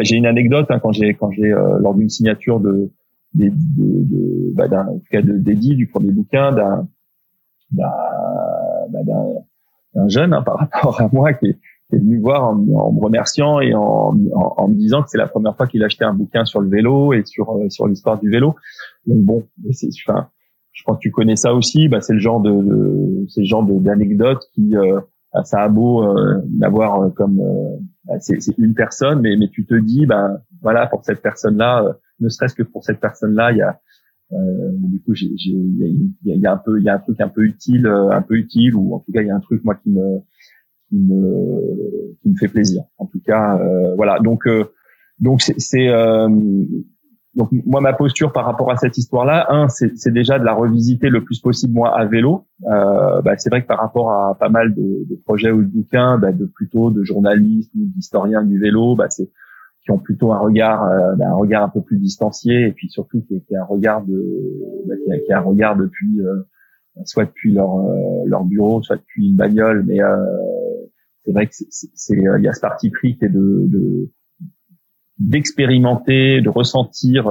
J'ai une anecdote hein, quand j'ai quand j'ai lors d'une signature de de, de, bah, d'un cas de d'Eddie du premier bouquin d'un d'un bah, un jeune hein, par rapport à moi qui est, venu voir en, me remerciant et en, me disant que c'est la première fois qu'il achetait un bouquin sur le vélo et sur euh, sur l'histoire du vélo. Donc bon, c'est, enfin, je pense que tu connais ça aussi. Bah, c'est le genre de, de c'est le genre d'anecdote qui euh, ça a beau euh, d'avoir euh, comme bah, c'est, une personne, mais mais tu te dis bah voilà pour cette personne là, ne serait-ce que pour cette personne là, il y a euh, du coup, il y a, y a, un peu, il y a un truc un peu utile, euh, un peu utile, ou en tout cas, il y a un truc moi qui me, qui me, qui me fait plaisir. En tout cas, euh, voilà. Donc, euh, donc c'est, donc moi ma posture par rapport à cette histoire-là, un, c'est déjà de la revisiter le plus possible moi à vélo. Euh, bah, c'est vrai que par rapport à pas mal de, de projets ou de bouquins, bah, de plutôt de journalistes ou d'historiens du vélo, bah, c'est qui ont plutôt un regard euh, ben, un regard un peu plus distancié et puis surtout qui, qui a un regard de ben, qui, qui, a, un regard depuis euh, soit depuis leur euh, leur bureau soit depuis une bagnole. Mais c'est vrai que c'est il y a ce parti pris qui est de, de d'expérimenter de ressentir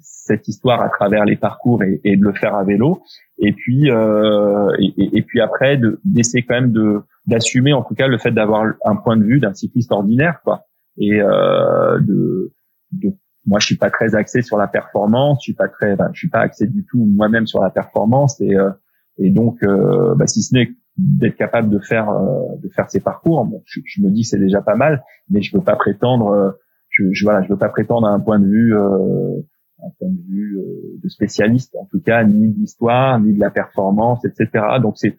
cette histoire à travers les parcours et, et, de le faire à vélo. Et puis euh, et, puis après d'essayer quand même de d'assumer en tout cas le fait d'avoir un point de vue d'un cycliste ordinaire quoi et euh, de, de, moi je suis pas très axé sur la performance, je suis pas très, ben, je suis pas axé du tout moi-même sur la performance et euh, et donc euh, bah, si ce n'est d'être capable de faire euh, de faire ces parcours, bon, je, me dis c'est déjà pas mal, mais je veux pas prétendre, euh, je, je, voilà, je veux pas prétendre à un point de vue un point de vue de spécialiste en tout cas ni de l'histoire ni de la performance etc donc c'est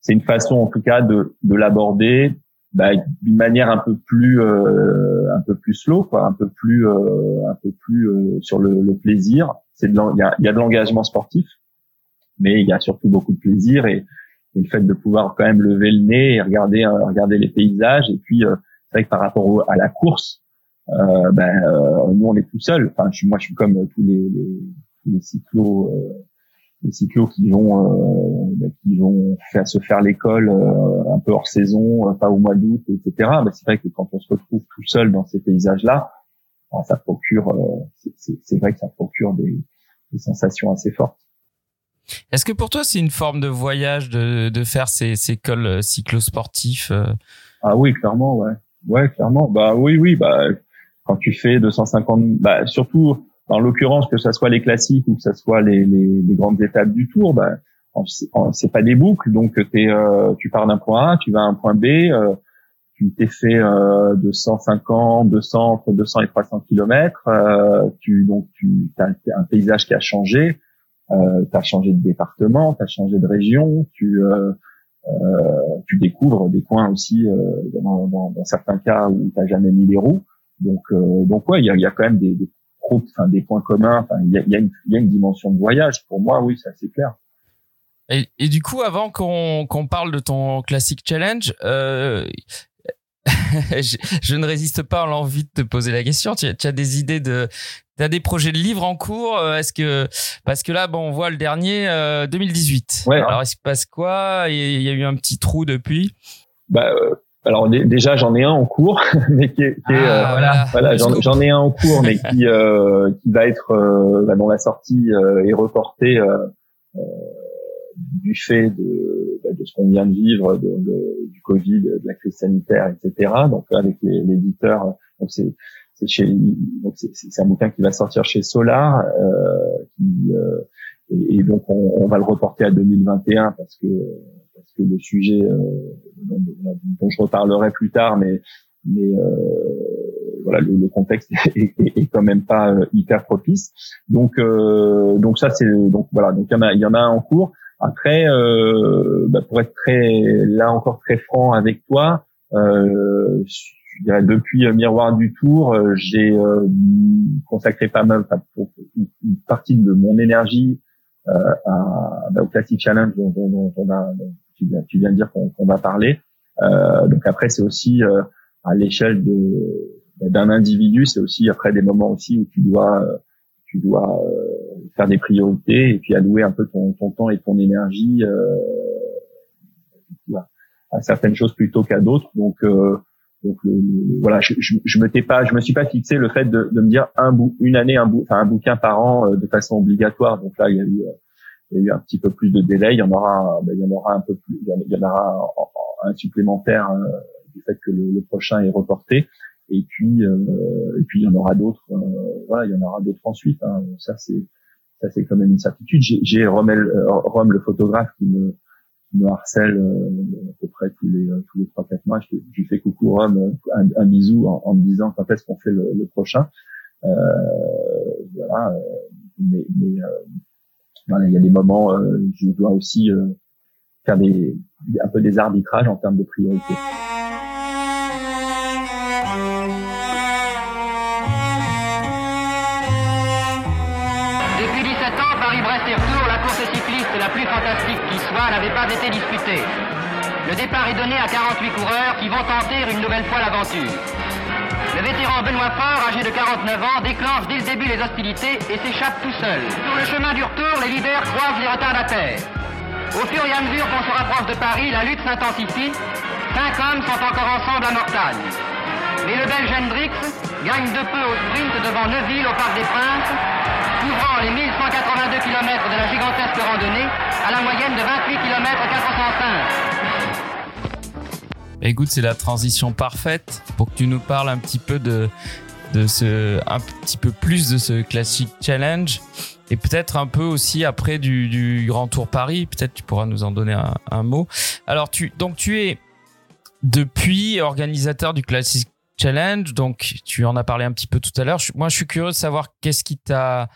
c'est une façon en tout cas de de l'aborder bah, d'une manière un peu plus euh, un peu plus slow quoi un peu plus euh, un peu plus euh, sur le, le, plaisir. C'est il y a, y a de l'engagement sportif mais il y a surtout beaucoup de plaisir et, et, le fait de pouvoir quand même lever le nez et regarder regarder les paysages. Et puis c'est vrai que par rapport à la course ben nous on est tout seul. Enfin je moi je suis comme tous les les, les cyclos les cyclos qui vont bah, qui vont faire se faire l'école un peu hors saison, pas au mois d'août, etc. Bah, c'est vrai que quand on se retrouve tout seul dans ces paysages-là, bah, ça procure, c'est vrai que ça procure des, des sensations assez fortes. Est-ce que pour toi c'est une forme de voyage de, de faire ces, ces cols cyclosportifs Ah oui, clairement, ouais, ouais, clairement. Bah oui, oui, bah quand tu fais 250, bah surtout en l'occurrence que ça soit les classiques ou que ça soit les, les, les grandes étapes du Tour, bah c'est pas des boucles, donc es, euh, tu pars d'un point A, tu vas à un point B, euh, tu t'es fait euh, 250, 200 entre 200 et 300 kilomètres, euh, tu donc tu as un paysage qui a changé, euh, tu changé de département, tu as changé de région, tu euh, euh, tu découvres des coins aussi dans, dans, dans, certains cas où tu jamais mis les roues. Donc, donc ouais, il y a, y a, quand même des, des, enfin, des points communs. Enfin, il y a, y, a y a, une dimension de voyage. Pour moi, oui, ça c'est clair. Et, et, du coup, avant qu'on parle de ton classique challenge, euh, je, je, ne résiste pas à l'envie de te poser la question. Tu as, tu as des idées de, tu as des projets de livres en cours euh, Est-ce que parce que là, bon, on voit le dernier euh, 2018. Ouais. Alors, il se passe quoi? Il y a eu un petit trou depuis? Bah, euh, alors déjà j'en ai un en cours, mais qui est, qui est ah, euh, voilà, voilà j'en ai un en cours, mais qui euh, qui va être euh, bah, dont la sortie euh, est reportée du fait de, bah, de ce qu'on vient de vivre, de, de, du Covid, de la crise sanitaire, etc. Donc avec l'éditeur, donc c'est c'est chez donc c'est un bouquin qui va sortir chez Solar, qui et, et, donc on, on, va le reporter à 2021 parce que le sujet euh, dont, dont, je reparlerai plus tard, mais mais euh, voilà le, le contexte est, est, est, quand même pas euh, hyper propice. Donc euh, donc ça c'est donc voilà donc il y en a il y en a un en cours. Après euh, bah pour être très là encore très franc avec toi, euh, je dirais depuis Miroir du Tour, j'ai consacré pas mal pour une partie de mon énergie à, bah, au Classic Challenge dont, dont, dont on a tu viens, tu viens de dire qu'on va parler. Euh, donc après, c'est aussi euh, à l'échelle de d'un individu, c'est aussi après des moments aussi où tu dois tu dois euh, faire des priorités et puis allouer un peu ton, ton temps et ton énergie euh, à certaines choses plutôt qu'à d'autres. Donc donc voilà, je, je, je, me pas, je me suis pas fixé le fait de, de me dire un bout, une année, un bout, enfin un bouquin par an de façon obligatoire. Donc là, il y a eu il y a eu un petit peu plus de délai. Il y en aura, ben, il y en aura un peu plus, il y en aura un supplémentaire euh, du fait que le, prochain est reporté. Et puis, euh, et puis il y en aura d'autres. Euh, voilà, il y en aura d'autres ensuite. Hein. Ça c'est, ça c'est quand même une certitude. J'ai Rommel, Rome le photographe qui me, qui me harcèle à peu près tous les tous les trois quatre mois. Je, je fais coucou Rome, un, bisou en, en, me disant quand est-ce qu'on fait le, le prochain. voilà, mais, mais il y a des moments, euh, je dois aussi euh, faire des, un peu des arbitrages en termes de priorité. Depuis 17 ans, Paris-Brest et retour, la course cycliste la plus fantastique qui soit n'avait pas été disputée. Le départ est donné à 48 coureurs qui vont tenter une nouvelle fois l'aventure. Le vétéran Benoît Fort, âgé de 49 ans, déclenche dès le début les hostilités et s'échappe tout seul. Sur le chemin du retour, les leaders croisent les retardataires. Au fur et à mesure qu'on se rapproche de Paris, la lutte s'intensifie. Cinq hommes sont encore ensemble à Mortagne. Mais le Belge Hendrix gagne de peu au sprint devant Neuville au Parc des Princes, couvrant les 1182 km de la gigantesque randonnée à la moyenne de 28 km 405. Écoute, c'est la transition parfaite pour que tu nous parles un petit peu de, de ce, un petit peu plus de ce classique challenge et peut-être un peu aussi après du, du Grand Tour Paris. Peut-être tu pourras nous en donner un, mot. Alors, tu, donc tu es depuis organisateur du classique challenge, donc tu en as parlé un petit peu tout à l'heure. Moi, je suis curieux de savoir qu'est-ce qui t'a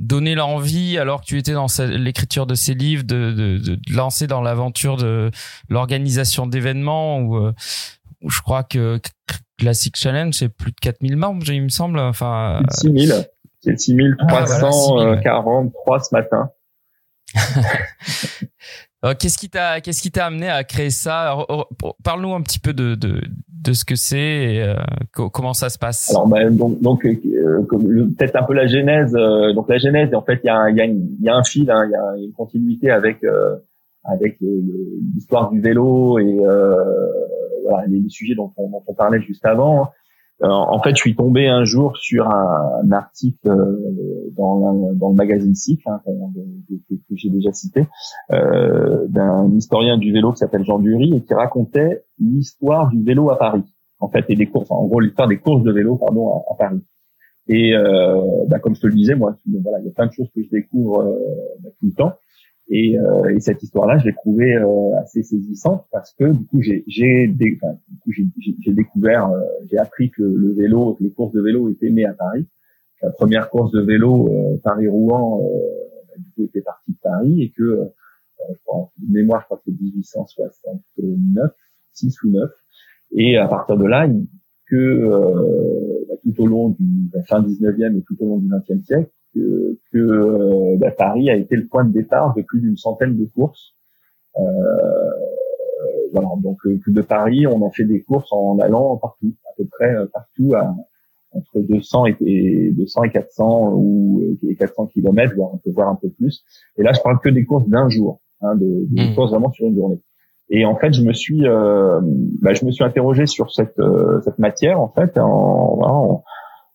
donner l'envie alors que tu étais dans l'écriture de ces livres de, de, de lancer dans l'aventure de l'organisation d'événements où, euh, où, je crois que Classic Challenge c'est plus de 4000 membres il me semble enfin 6000 c'est 6343 ah, voilà, ce matin. Euh, qu'est-ce qui t'a qu'est-ce qui t'a amené à créer ça? Parle-nous un petit peu de, de, de ce que c'est et euh, comment ça se passe? Alors ben, donc donc euh, peut-être un peu la genèse. donc la genèse, en fait, il y a y a, y a un fil, hein, il y a une continuité avec avec l'histoire du vélo et voilà les, sujets dont on, dont on parlait juste avant. Euh, en fait, je suis tombé un jour sur un, article euh, dans, dans, le magazine Cycle hein, que, j'ai déjà cité, euh, d'un historien du vélo qui s'appelle Jean Dury et qui racontait l'histoire du vélo à Paris, en fait, et des courses, en gros l'histoire des courses de vélo, pardon, à, Paris. Et euh, bah, comme je te le disais, moi, voilà, il y a plein de choses que je découvre bah, tout le temps. Et, euh, et, cette histoire-là, je l'ai trouvée euh, assez saisissante parce que du coup, j'ai j'ai découvert, euh, j'ai appris que le, vélo, que les courses de vélo étaient nées à Paris. La première course de vélo euh, Paris-Rouen, du coup, était partie de Paris et que, je crois, de mémoire, je crois que c'est 1869, 6 ou 9. Et à partir de là, que bah, tout au long du fin 19e et tout au long du 20e siècle, que, que euh, bah, Paris a été le point de départ de plus d'une centaine de courses. Euh, voilà, donc euh, de Paris, on a fait des courses en allant partout, à peu près euh, partout, à, entre 200 et, 200 et 400 ou et 400 kilomètres, voire on peut voir un peu plus. Et là, je parle que des courses d'un jour, hein, de, de mmh. courses vraiment sur une journée. Et en fait, je me suis, euh, bah, je me suis interrogé sur cette cette matière en fait, en, en,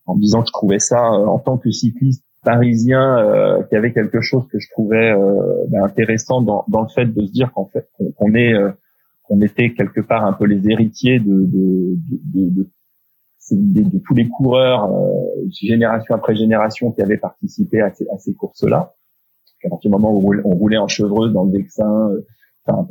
en, disant que je trouvais ça en tant que cycliste parisien euh, qui avait quelque chose que je trouvais euh, ben, intéressant dans, dans, le fait de se dire qu'en fait qu'on est euh, qu'on était quelque part un peu les héritiers de de, de, de, de tous les coureurs génération après génération qui avaient participé à ces, à ces courses-là. À partir du moment où on roulait en chevreuse dans le Vexin, enfin,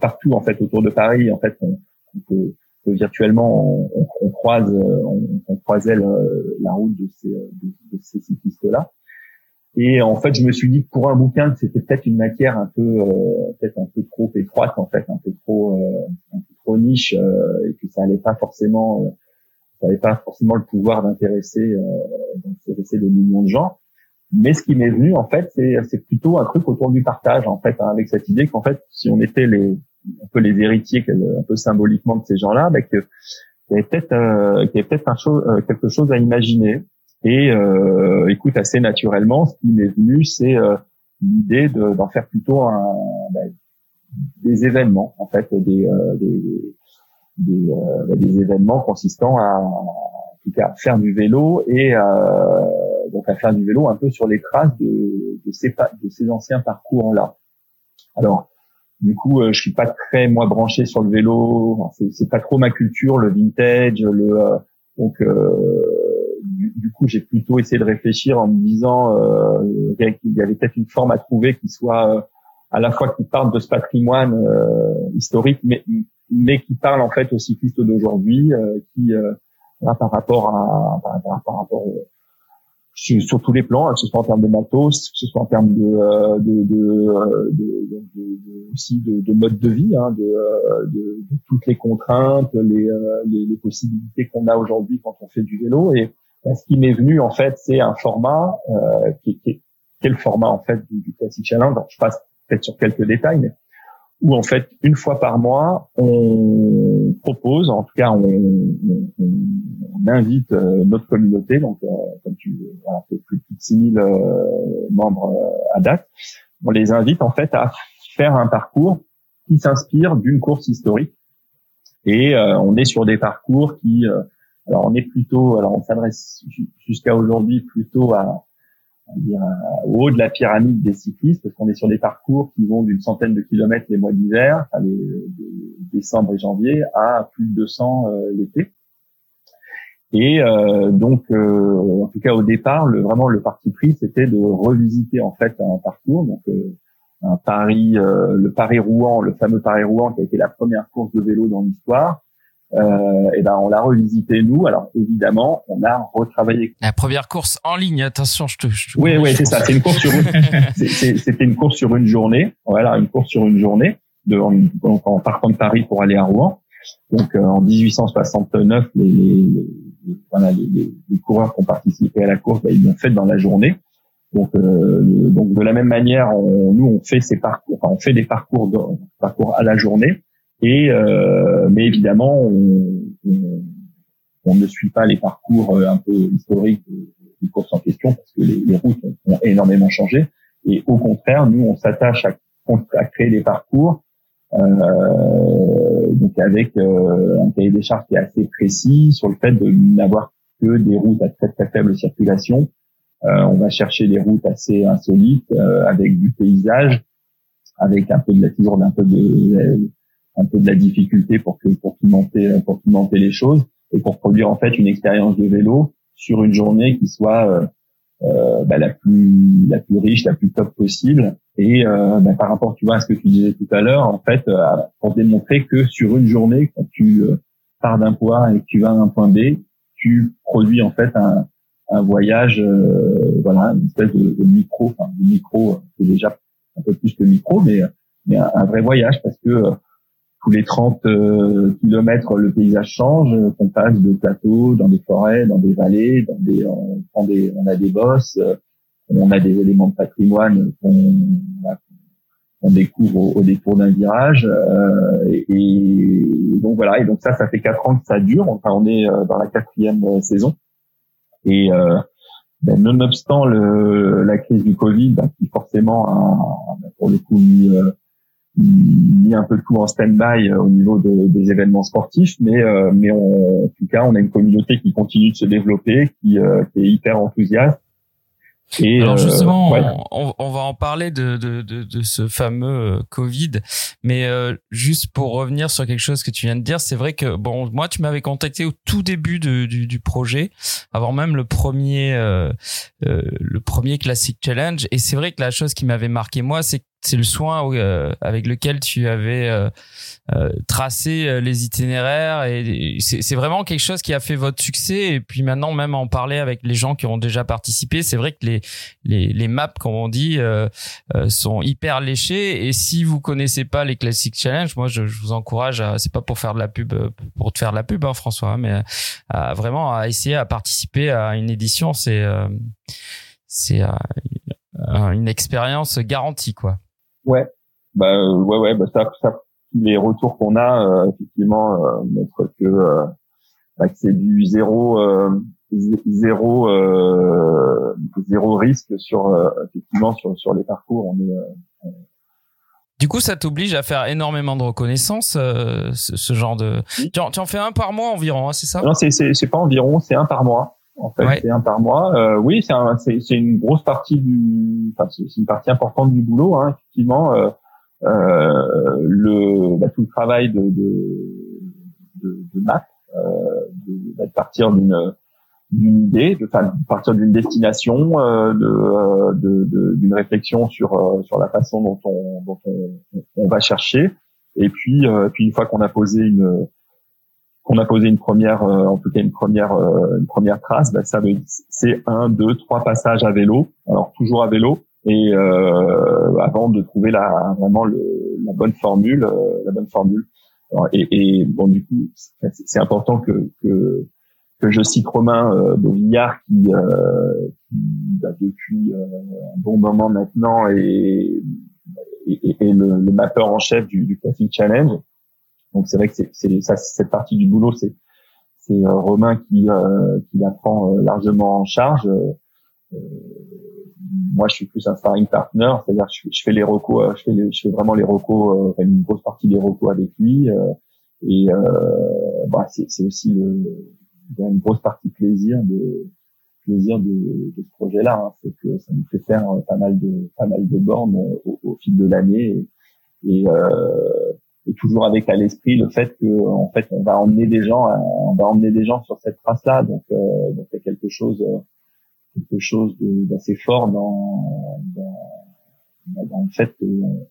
partout en fait autour de Paris, en fait, on, on peut virtuellement on, on, croise on, on croisait la route de ces, de, de ces cyclistes-là. Et en fait, je me suis dit que pour un bouquin, c'était peut-être une matière un peu, euh, peut-être un peu trop étroite, en fait, un peu trop, euh, un peu trop niche, euh, et que ça allait pas forcément, ça n'avait pas forcément le pouvoir d'intéresser, d'intéresser des millions de gens. Mais ce qui m'est venu, en fait, c'est, c'est plutôt un truc autour du partage, en fait, hein, avec cette idée qu'en fait, si on était les, un peu les héritiers, un peu symboliquement de ces gens-là, bah, qu'il y avait peut-être, euh, qu'il peut-être chose, quelque chose à imaginer et euh, écoute, assez naturellement, ce qui m'est venu, c'est euh, l'idée d'en faire plutôt un, ben, des événements, en fait, des, euh, des, des, euh, des, événements consistant à, en tout cas, faire du vélo et donc à faire du vélo un peu sur les traces de, de ces, de ces anciens parcours-là. Alors, du coup, je suis pas très moi branché sur le vélo. C'est pas trop ma culture, le vintage, le donc du, coup, j'ai plutôt essayé de réfléchir en me disant euh, qu'il y avait peut-être une forme à trouver qui soit euh, à la fois qui parle de ce patrimoine euh, historique, mais mais qui parle en fait aux cyclistes d'aujourd'hui, euh, qui par rapport à par, rapport sur, tous les plans, que ce soit en termes de matos, que ce soit en termes de, de, de, de, aussi de, mode de vie, hein, de, toutes les contraintes, les, les, les possibilités qu'on a aujourd'hui quand on fait du vélo. Et, bah, ce qui m'est venu en fait, c'est un format euh, qui, qui, le format en fait du, du Classic Challenge. je passe peut-être sur quelques détails, mais où en fait une fois par mois, on propose, en tout cas, on, on, on invite euh, notre communauté, donc euh, comme tu voilà, plus, de 6000 euh, membres euh, à date, on les invite en fait à faire un parcours qui s'inspire d'une course historique. Et on est sur des parcours qui alors on est plutôt, alors on s'adresse jusqu'à aujourd'hui plutôt à, dire au haut de la pyramide des cyclistes parce qu'on est sur des parcours qui vont d'une centaine de kilomètres les mois d'hiver, enfin les, décembre et janvier, à plus de 200 euh, l'été. Et euh, donc, euh, en tout cas au départ, le, vraiment le parti pris, c'était de revisiter en fait un parcours, donc un Paris, le Paris Rouen, le fameux Paris Rouen qui a été la première course de vélo dans l'histoire, euh, et ben on l'a revisité nous. Alors évidemment, on a retravaillé. La première course en ligne, attention, je te. Je oui, oui, c'est ça. C'est une course sur. C'était une course sur une journée. Voilà, une course sur une journée de en, en partant de Paris pour aller à Rouen. Donc euh, en 1869, les, les, les, les, coureurs qui ont participé à la course, ben, ils l'ont fait dans la journée. Donc, donc de la même manière, on, nous on fait ces parcours, enfin, on fait des parcours de, parcours à la journée, et mais évidemment on, on, ne suit pas les parcours un peu historiques des courses en question parce que les, routes ont, énormément changé. Et au contraire, nous on s'attache à, créer des parcours euh, donc avec euh, un cahier des charges qui est assez précis sur le fait de n'avoir que des routes à très très faible circulation. Euh, on va chercher des routes assez insolites avec du paysage, avec un peu de la toujours un peu de un peu de la difficulté pour que pour pimenter pour pimenter les choses et pour produire en fait une expérience de vélo sur une journée qui soit euh, bah, la plus la plus riche, la plus top possible. Et euh, bah, par rapport, tu vois, à ce que tu disais tout à l'heure, en fait, euh, pour démontrer que sur une journée, quand tu euh, pars d'un point et que tu vas à un point B, tu produis en fait un, un voyage, voilà, une espèce de, de micro, enfin de micro, c'est déjà un peu plus que micro, mais mais un, un vrai voyage parce que tous les 30 euh, kilomètres, le paysage change, qu'on passe de plateaux dans des forêts, dans des vallées, dans des, on, prend des, on a des bosses, euh, on a des éléments de patrimoine qu'on découvre au, détour d'un virage. Euh, et, donc voilà, et donc ça, ça fait quatre ans que ça dure. Enfin, on est dans la quatrième saison. Et ben, nonobstant le, la crise du Covid, ben, qui forcément a, pour le coup mis mis un peu tout en stand-by euh, au niveau de, des événements sportifs, mais euh, mais on, en tout cas, on a une communauté qui continue de se développer, qui, euh, qui est hyper enthousiaste. Et Alors justement, on, on, va en parler de, de, de, de ce fameux Covid, mais euh, juste pour revenir sur quelque chose que tu viens de dire, c'est vrai que bon, moi tu m'avais contacté au tout début du, du, projet, avant même le premier euh, euh, le premier Classic Challenge, et c'est vrai que la chose qui m'avait marqué moi, c'est c'est le soin euh, avec lequel tu avais euh, euh, tracé les itinéraires et c'est vraiment quelque chose qui a fait votre succès. Et puis maintenant même en parler avec les gens qui ont déjà participé c'est vrai que les, les, les maps comme on dit sont hyper léchées. Et si vous connaissez pas les Classic Challenge moi je, je vous encourage c'est pas pour faire de la pub pour te faire de la pub hein, François hein, mais à, vraiment à essayer à participer à une édition c'est c'est une expérience garantie quoi Ouais, bah euh, ouais ouais bah ça, ça les retours qu'on a euh, effectivement euh, montrent que, euh, bah, que c'est du zéro zéro zéro risque sur effectivement sur sur les parcours on est du coup, ça t'oblige à faire énormément de reconnaissance, ce, ce, genre de. Tu en, tu en, fais un par mois environ, hein, c'est ça? Non, c'est c'est pas environ, c'est un par mois. En fait, c'est un par mois. Euh, oui, c'est c'est une grosse partie du, enfin c'est une partie importante du boulot, hein, effectivement. Euh, euh, le bah, tout le travail de de de, de maths, euh, de, bah, de partir d'une d'une idée, de, enfin, partir d'une destination, euh, de d'une réflexion sur sur la façon dont on dont on, on va chercher, et puis puis une fois qu'on a posé une qu'on a posé une première, euh, en tout cas une première, euh, une première trace, bah, ça c'est un, deux, trois passages à vélo. Alors toujours à vélo et euh, avant de trouver la vraiment le, la bonne formule, la bonne formule. et, et, bon du coup c'est important que, que que je cite Romain euh, Beauvillard qui, euh, qui bah, depuis un bon moment maintenant est, est, est le, le, en chef du, du Classic Challenge donc c'est vrai que c'est ça cette partie du boulot, c'est c'est euh, Romain qui euh, qui la prend euh, largement en charge. moi, je suis plus un sparring partner, c'est-à-dire je, je, fais les recos, je fais je fais vraiment les recos, une grosse partie des recos avec lui. et bah, c'est aussi une grosse partie plaisir de plaisir de, de ce projet-là, hein. c'est que ça nous fait faire pas mal de pas mal de bornes au, au fil de l'année et, et euh, et toujours avec à l'esprit le fait que en fait on va emmener des gens on va emmener des gens sur cette trace là donc euh, donc il y a quelque chose quelque chose d'assez fort dans, dans, dans le fait qu'on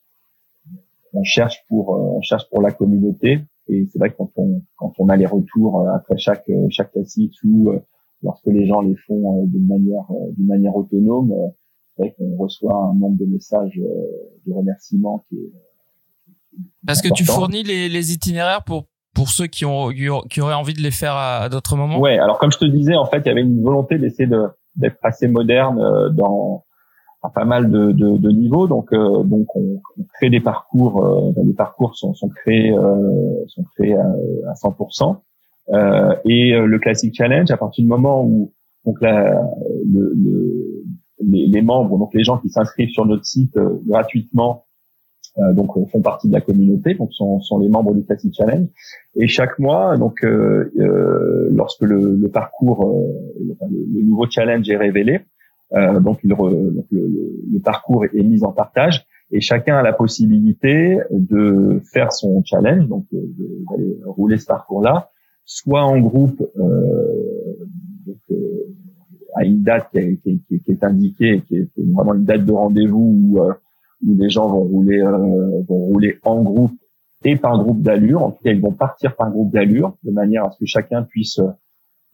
on cherche pour on cherche pour la communauté. Et c'est vrai que quand on quand on a les retours euh, après chaque chaque classique ou euh, lorsque les gens les font euh, d'une manière d'une manière autonome c'est vrai qu'on reçoit un nombre de messages de remerciements qui est parce que tu fournis les, les, itinéraires pour pour ceux qui ont qui auraient envie de les faire à, d'autres moments? Ouais, alors comme je te disais, en fait, il y avait une volonté d'essayer de d'être assez moderne euh, dans à pas mal de, de, de niveaux. Donc, donc on, crée des parcours. les parcours sont, sont créés sont créés à, à 100%. et le Classic Challenge, à partir du moment où donc la, le, le, les, les, membres, donc les gens qui s'inscrivent sur notre site gratuitement euh, donc euh, font partie de la communauté, donc sont, sont les membres du Classic Challenge. Et chaque mois, donc euh, euh lorsque le, le parcours, le, nouveau challenge est révélé, donc, il donc le, le, parcours est mis en partage et chacun a la possibilité de faire son challenge, donc d'aller rouler ce parcours-là, soit en groupe, donc, à une date qui est, qui, qui est, indiquée, qui est vraiment une date de rendez-vous où où les gens vont rouler euh, vont rouler en groupe et par groupe d'allure. En tout cas, ils vont partir par groupe d'allure de manière à ce que chacun puisse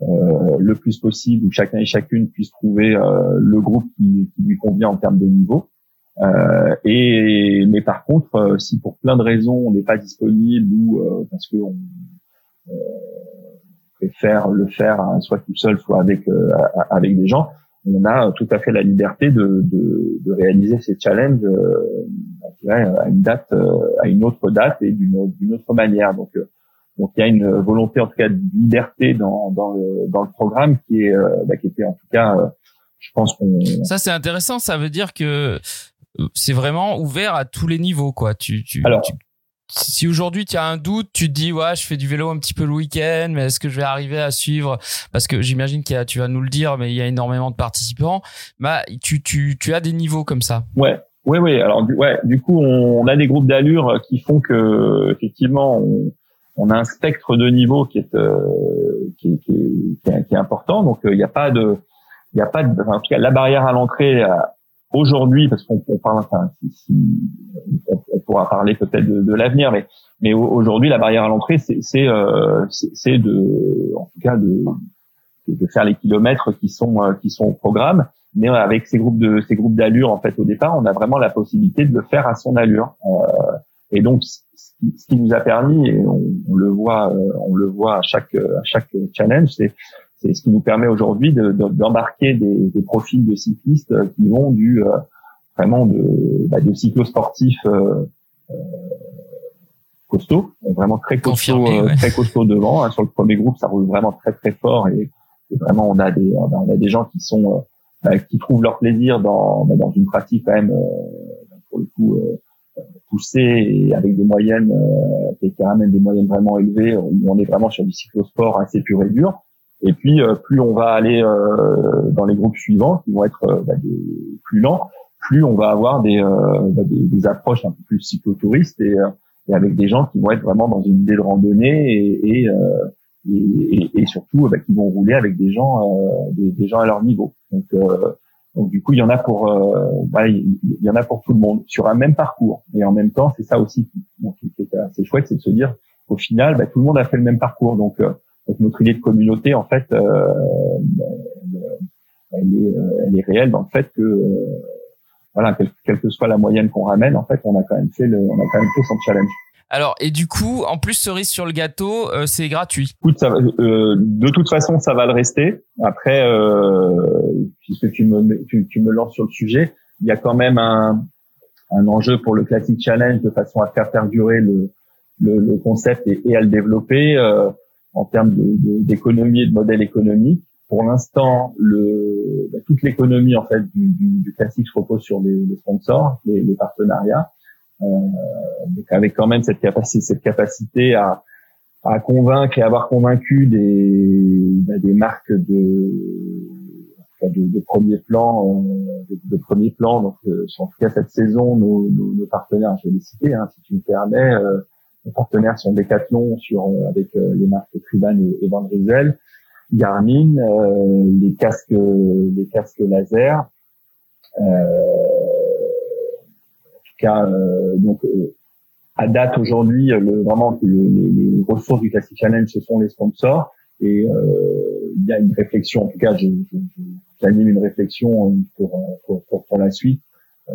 euh, le plus possible, ou chacun et chacune puisse trouver euh, le groupe qui, qui, lui convient en termes de niveau. Euh, et mais par contre, euh, si pour plein de raisons on n'est pas disponible ou euh, parce que on préfère le faire soit tout seul, soit avec avec des gens, on a tout à fait la liberté de, de, de réaliser ces challenges euh, à une date, euh, à une autre date et d'une autre manière. Donc, euh, donc il y a une volonté en tout cas de liberté dans, dans, le, dans le programme qui est bah, qui était en tout cas, je pense qu'on. Ça c'est intéressant. Ça veut dire que c'est vraiment ouvert à tous les niveaux, quoi. Tu, tu, Alors, tu si aujourd'hui tu as un doute, tu te dis ouais, je fais du vélo un petit peu le week-end, mais est-ce que je vais arriver à suivre? Parce que j'imagine a, tu vas nous le dire, mais il y a énormément de participants. Bah, tu, tu, tu as des niveaux comme ça. Ouais, ouais, ouais. Alors, du, ouais, du coup, on, a des groupes d'allure qui font que effectivement, on, a un spectre de niveaux qui est euh, qui, qui, est, qui, est, important. Donc, euh, il n'y a pas de, il n'y a pas de, en tout cas, la barrière à l'entrée aujourd'hui, parce qu'on parle, enfin, si, on, pourra parler peut-être de, de l'avenir, mais, mais aujourd'hui, la barrière à l'entrée, c'est euh, de, en tout cas, de, de faire les kilomètres qui sont euh, qui sont au programme. Mais avec ces groupes de ces groupes d'allure, en fait, au départ, on a vraiment la possibilité de le faire à son allure. Euh, et donc, ce qui nous a permis, et on, on le voit, euh, on le voit à chaque à chaque challenge, c'est c'est ce qui nous permet aujourd'hui d'embarquer de, des, des, profils de cyclistes qui vont du euh, vraiment de, bah, de cyclosportifs euh, euh, costauds, vraiment très costaud, euh, très costaud devant. Hein. Sur le premier groupe, ça roule vraiment très très fort et, vraiment on a des on a des gens qui sont bah, qui trouvent leur plaisir dans bah, dans une pratique quand même pour le coup poussée et avec des moyennes qui ramènent des moyennes vraiment élevées où on est vraiment sur du cyclosport assez pur et dur et puis, euh, plus on va aller euh, dans les groupes suivants, qui vont être euh, bah, plus lents, plus on va avoir des, bah, des, des, approches un peu plus cyclotouristes et, et, avec des gens qui vont être vraiment dans une idée de randonnée et, et, et, et surtout bah, qui vont rouler avec des gens, des, des, gens à leur niveau. Donc, donc du coup, il y en a pour, il y en a pour tout le monde sur un même parcours. Et en même temps, c'est ça aussi qui, qui, est assez chouette, c'est de se dire qu'au final, bah, tout le monde a fait le même parcours. Donc donc notre idée de communauté, en fait, euh, elle, est, euh, elle est réelle dans le fait que euh, voilà, quelle, que soit la moyenne qu'on ramène, en fait, on a quand même fait le, on a quand même fait son challenge. Alors et du coup, en plus cerise sur le gâteau, c'est gratuit. Écoute, ça, euh, de toute façon, ça va le rester. Après, euh, puisque tu me tu, tu, me lances sur le sujet, il y a quand même un, un enjeu pour le Classic Challenge de façon à faire perdurer le, le, le concept et, et, à le développer. Euh, en termes d'économie et de modèle économique. Pour l'instant, bah, toute l'économie en fait du, du, du, classique se repose sur les, les sponsors, les, les partenariats, euh, donc avec quand même cette capacité, cette capacité à, à convaincre et avoir convaincu des, bah, des marques de, de, de premier plan, euh, de, de, premier plan. Donc, euh, en tout cas cette saison, nos, nos, nos partenaires, je vais les citer, hein, si tu me permets. Euh, nos partenaires sont Decathlon sur euh, avec euh, les marques Truban et, et Van Rysel, Garmin, euh, les casques les casques laser. en tout cas, donc à date aujourd'hui, le, vraiment le, les, les, ressources du Classic Challenge, ce sont les sponsors. Et euh, il y a une réflexion, en tout cas, j'anime une réflexion pour, pour, pour, la suite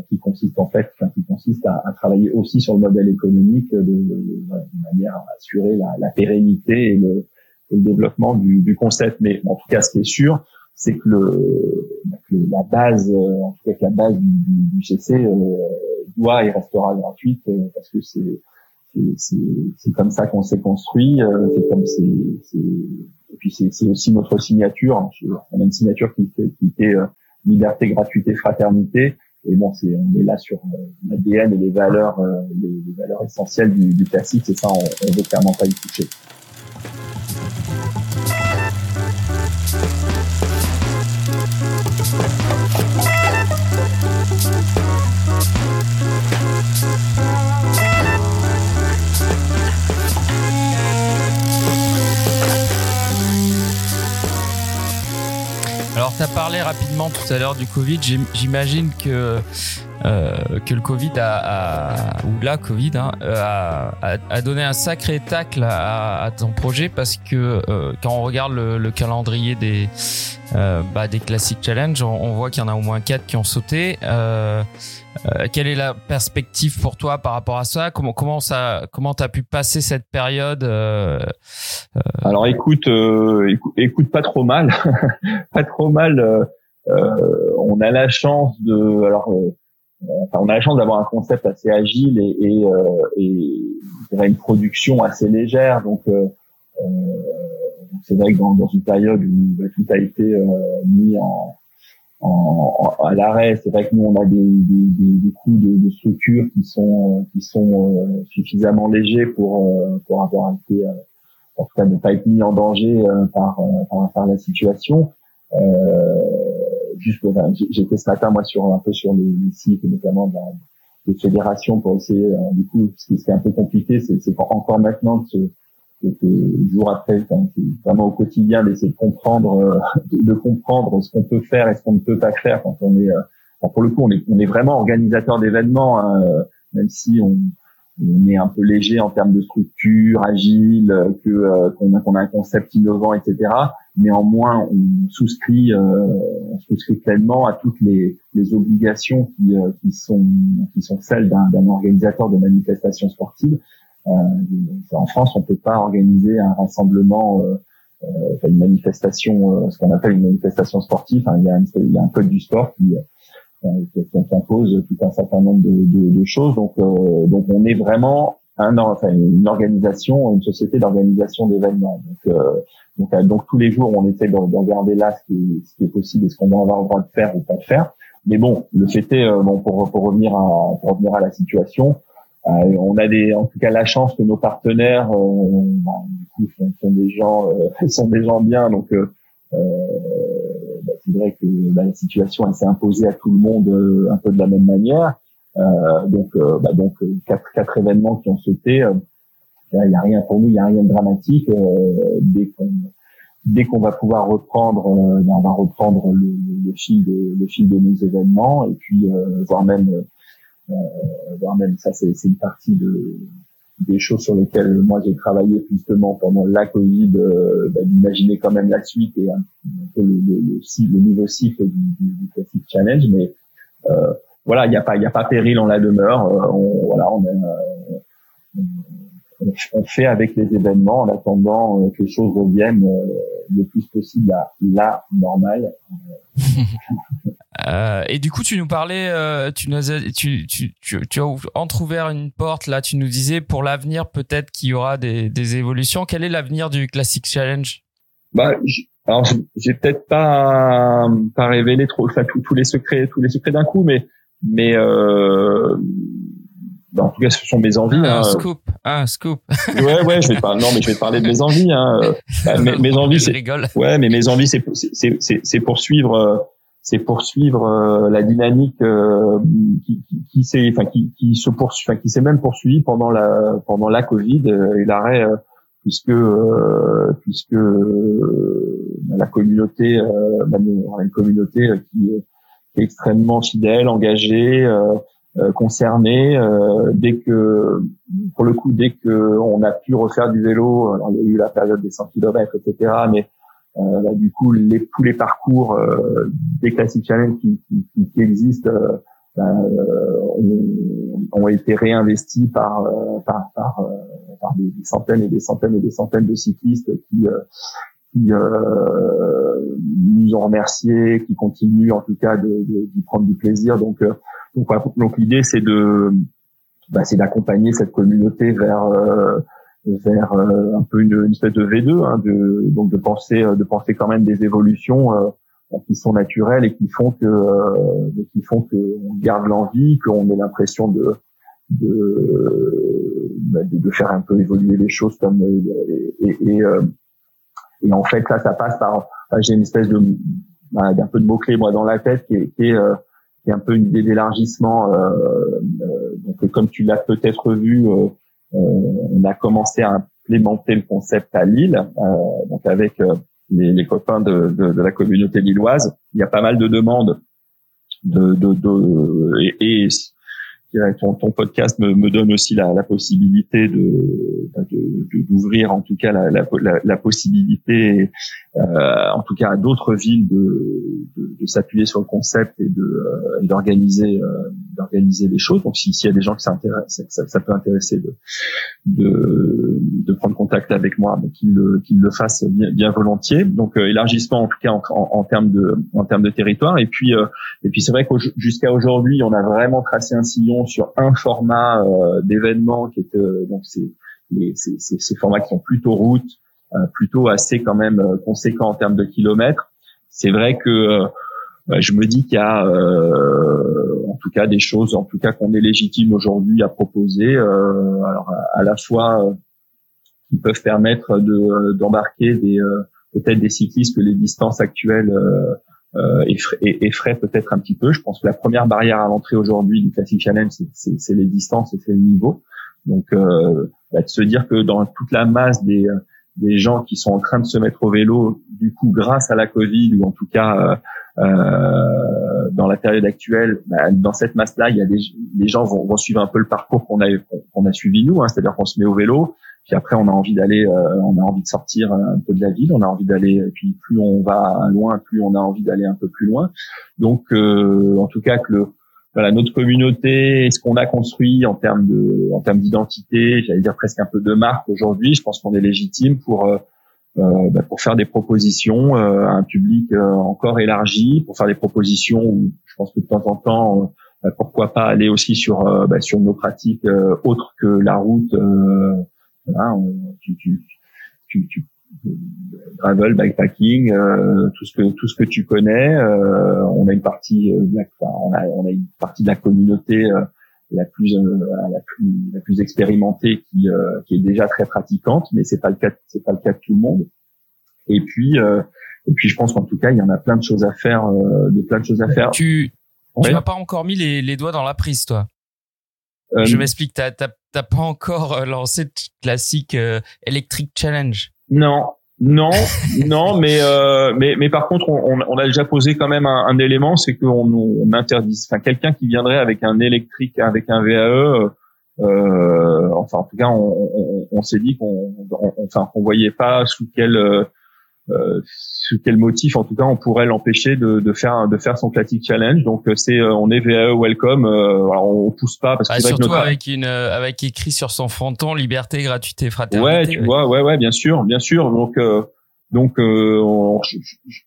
qui consiste en fait, qui consiste à, à, travailler aussi sur le modèle économique de, de, de manière à assurer la, la pérennité et le, le développement du, du, concept. Mais en tout cas, ce qui est sûr, c'est que le, la base, en tout cas que la base du, du, CC doit et restera gratuite parce que c'est c'est comme ça qu'on s'est construit. c'est comme c'est et puis c'est aussi notre signature. On a signature qui, qui était liberté, gratuité, fraternité. Et bon, c'est on est là sur l'ADN et les valeurs, les, valeurs essentielles du, du classique. Et ça, on, on veut clairement pas y toucher. As parlé rapidement tout à l'heure du Covid. J'imagine que euh, que le Covid a, ou la Covid hein, a, a, donné un sacré tacle à, à ton projet parce que euh, quand on regarde le, le calendrier des euh, bah, des classiques challenge, on, on voit qu'il y en a au moins quatre qui ont sauté. Euh, euh, quelle est la perspective pour toi par rapport à ça? Comment comment ça comment t'as pu passer cette période euh, euh... Alors écoute, écoute, écoute pas trop mal, pas trop mal. on a la chance de alors enfin, on a la chance d'avoir un concept assez agile et, et, et une production assez légère. Donc, euh, c'est vrai que dans, dans, une période où bah, tout a été mis en, en, à l'arrêt. C'est vrai que nous, on a des, des, des coûts de, de, structure qui sont qui sont euh, suffisamment légers pour euh, pour avoir été euh, en tout cas ne pas être mis en danger par, par, par la situation. juste j'étais ce matin moi sur un peu sur les, les sites notamment de des fédérations pour essayer du coup ce qui est un peu compliqué c'est encore maintenant de se que, jour après, vraiment au quotidien d'essayer de comprendre, euh, de comprendre ce qu'on peut faire et ce qu'on ne peut pas faire quand on est, euh, pour le coup, on est, on est vraiment organisateur d'événements, hein, euh, même si on, on, est un peu léger en termes de structure, agile, que qu'on a, qu'on a un concept innovant, etc. Néanmoins, on souscrit, on souscrit pleinement à toutes les, les obligations qui, qui sont qui sont celles d'un organisateur de manifestations sportives euh, en France, on peut pas organiser un rassemblement, euh, euh, une manifestation, ce qu'on appelle une manifestation sportive. il, y a un, code du sport qui qui, impose tout un certain nombre de, de, de choses. Donc, euh, donc on est vraiment un, enfin, une organisation, une société d'organisation d'événements. Donc, euh, donc, tous les jours, on essaie de, de regarder là ce qui, est, ce qui est possible et ce qu'on va avoir le droit de faire ou pas de faire. Mais bon, le fait est, bon, pour, pour revenir à pour revenir à la situation, euh, on a des, en tout cas la chance que nos partenaires, euh, du coup, sont, des gens, euh, sont des gens bien. Donc, bah, c'est vrai que bah, la situation elle s'est imposée à tout le monde un peu de la même manière. donc, bah, donc quatre, quatre événements qui ont sauté. Il n'y a rien pour nous, il n'y a rien de dramatique. dès qu'on dès qu'on va pouvoir reprendre, on va reprendre le, le, fil de le fil de nos événements et puis voire même euh, voire même ça c'est une partie de des choses sur lesquelles moi j'ai travaillé justement pendant la Covid, euh, bah, d'imaginer quand même la suite et un, peu le, le, le, le, nouveau cycle du, du, Classic Challenge. Mais euh, voilà, il n'y a pas il a pas péril en la demeure. Euh, on, voilà, on, on, on, fait avec les événements en attendant que les choses reviennent le plus possible à la normale. Euh, et du coup, tu nous parlais, euh, tu, nous as, tu, tu, tu, tu, as entrouvert une porte là. Tu nous disais pour l'avenir peut-être qu'il y aura des, des évolutions. Quel est l'avenir du Classic Challenge? Bah, alors j'ai peut-être pas pas révélé trop, enfin tous les secrets, tous les secrets d'un coup, mais mais euh, en tout cas, ce sont mes envies. Un hein. scoop, un scoop. ouais, ouais, je vais pas, non, mais je vais parler de mes envies. Hein. Bah, mes, mes envies, c'est, ouais, mais mes envies, c'est, c'est, c'est, c'est poursuivre euh, c'est poursuivre euh, la dynamique euh, qui, qui, qui s'est enfin qui, qui se poursuit enfin, qui s'est même poursuivie pendant la pendant la Covid et l'arrêt puisque puisque la communauté bah, une communauté qui est extrêmement fidèle, engagée, concernée. dès que, pour le coup, dès que on a pu refaire du vélo, alors il y a eu la période des 100 km, etc. Mais euh, là, du coup, les, tous les parcours euh, des Classic Challenge qui, qui, qui existent euh, euh, ont, ont, été réinvestis par, par, par, par des, centaines et des centaines et des centaines de cyclistes qui, qui nous ont remerciés, qui continuent en tout cas de, de, de prendre du plaisir. Donc, donc, donc l'idée c'est de bah, c'est d'accompagner cette communauté vers vers un peu une, une, espèce de V2, hein, de, donc de penser de penser quand même des évolutions qui sont naturelles et qui font que euh, qui font que on garde l'envie, qu'on ait l'impression de bah, de, de faire un peu évoluer les choses comme euh, et, et, euh, et en fait ça ça passe par j'ai une espèce de bah, d'un peu de mots clés moi dans la tête qui est, qui est, euh, qui est un peu une idée d'élargissement donc comme tu l'as peut-être vu on a commencé à implémenter le concept à Lille donc avec les, les copains de, de, de, la communauté lilloise. Il y a pas mal de demandes de, de, de et, et ton, ton podcast me, me, donne aussi la, la possibilité de d'ouvrir en tout cas la, la, la possibilité euh, en tout cas à d'autres villes de, de, de s'appuyer sur le concept et de euh, d'organiser euh, d'organiser les choses. Donc s'il y a des gens qui s'intéressent, ça, ça, peut intéresser de, de, de prendre contact avec moi, qu'ils le qu'ils le fassent bien, bien volontiers. Donc euh, élargissement en tout cas en, en, termes de en termes de territoire. Et puis euh, et puis c'est vrai que jusqu'à aujourd'hui on a vraiment tracé un sillon sur un format d'événement qui est donc c'est ces formats qui sont plutôt route euh, plutôt assez quand même euh, conséquent en termes de kilomètres. C'est vrai que euh, je me dis qu'il y a en tout cas des choses en tout cas qu'on est légitime aujourd'hui à proposer alors à, la fois qui peuvent permettre de d'embarquer des peut-être des cyclistes que les distances actuelles euh, effraient, peut-être un petit peu. Je pense que la première barrière à l'entrée aujourd'hui du Classic Challenge, c'est les distances et c'est le niveau. Donc, euh, bah, de se dire que dans toute la masse des, des gens qui sont en train de se mettre au vélo, du coup, grâce à la Covid ou en tout cas euh, euh dans la période actuelle, bah, dans cette masse-là, il y a des les gens vont, vont, suivre un peu le parcours qu'on a qu'on a suivi nous, hein, c'est-à-dire qu'on se met au vélo, puis après on a envie d'aller, euh, on a envie de sortir un peu de la ville, on a envie d'aller, puis plus on va loin, plus on a envie d'aller un peu plus loin. Donc, euh, en tout cas, que le voilà notre communauté, ce qu'on a construit en termes de en termes d'identité, j'allais dire presque un peu de marque aujourd'hui. Je pense qu'on est légitime pour euh, euh bah, pour faire des propositions euh, à un public encore élargi, pour faire des propositions où je pense que de temps en temps, bah, pourquoi pas aller aussi sur bah, sur nos pratiques autres que la route. Voilà, tu, tu, tu, tu gravel, bikepacking, euh, tout ce que tout ce que tu connais. Euh, on a une partie, euh, la, on a on a une partie de la communauté la plus la plus la plus expérimentée qui qui est déjà très pratiquante, mais c'est pas le cas c'est pas le cas de tout le monde. Et puis et puis je pense qu'en tout cas il y en a plein de choses à faire, de plein de choses à faire. Tu tu n'as pas encore mis les, les doigts dans la prise, toi. Je m'explique, t'as t'as pas encore lancé le classique Electric Challenge. Non, non, non, mais, euh, mais mais par contre, on, on, a déjà posé quand même un, un élément, c'est qu'on on interdit, enfin quelqu'un qui viendrait avec un électrique, avec un VAE, euh, enfin en tout cas, on, on, on s'est dit qu'on, enfin qu'on voyait pas sous quel euh, euh, sous quel motif, en tout cas, on pourrait l'empêcher de, de, faire de faire son classique challenge. Donc euh, c'est euh, on est VAE welcome. alors on pousse pas parce que surtout avec une avec écrit sur son fronton liberté, gratuité, fraternité. Ouais, tu vois, ouais, ouais, bien sûr, bien sûr. Donc donc je,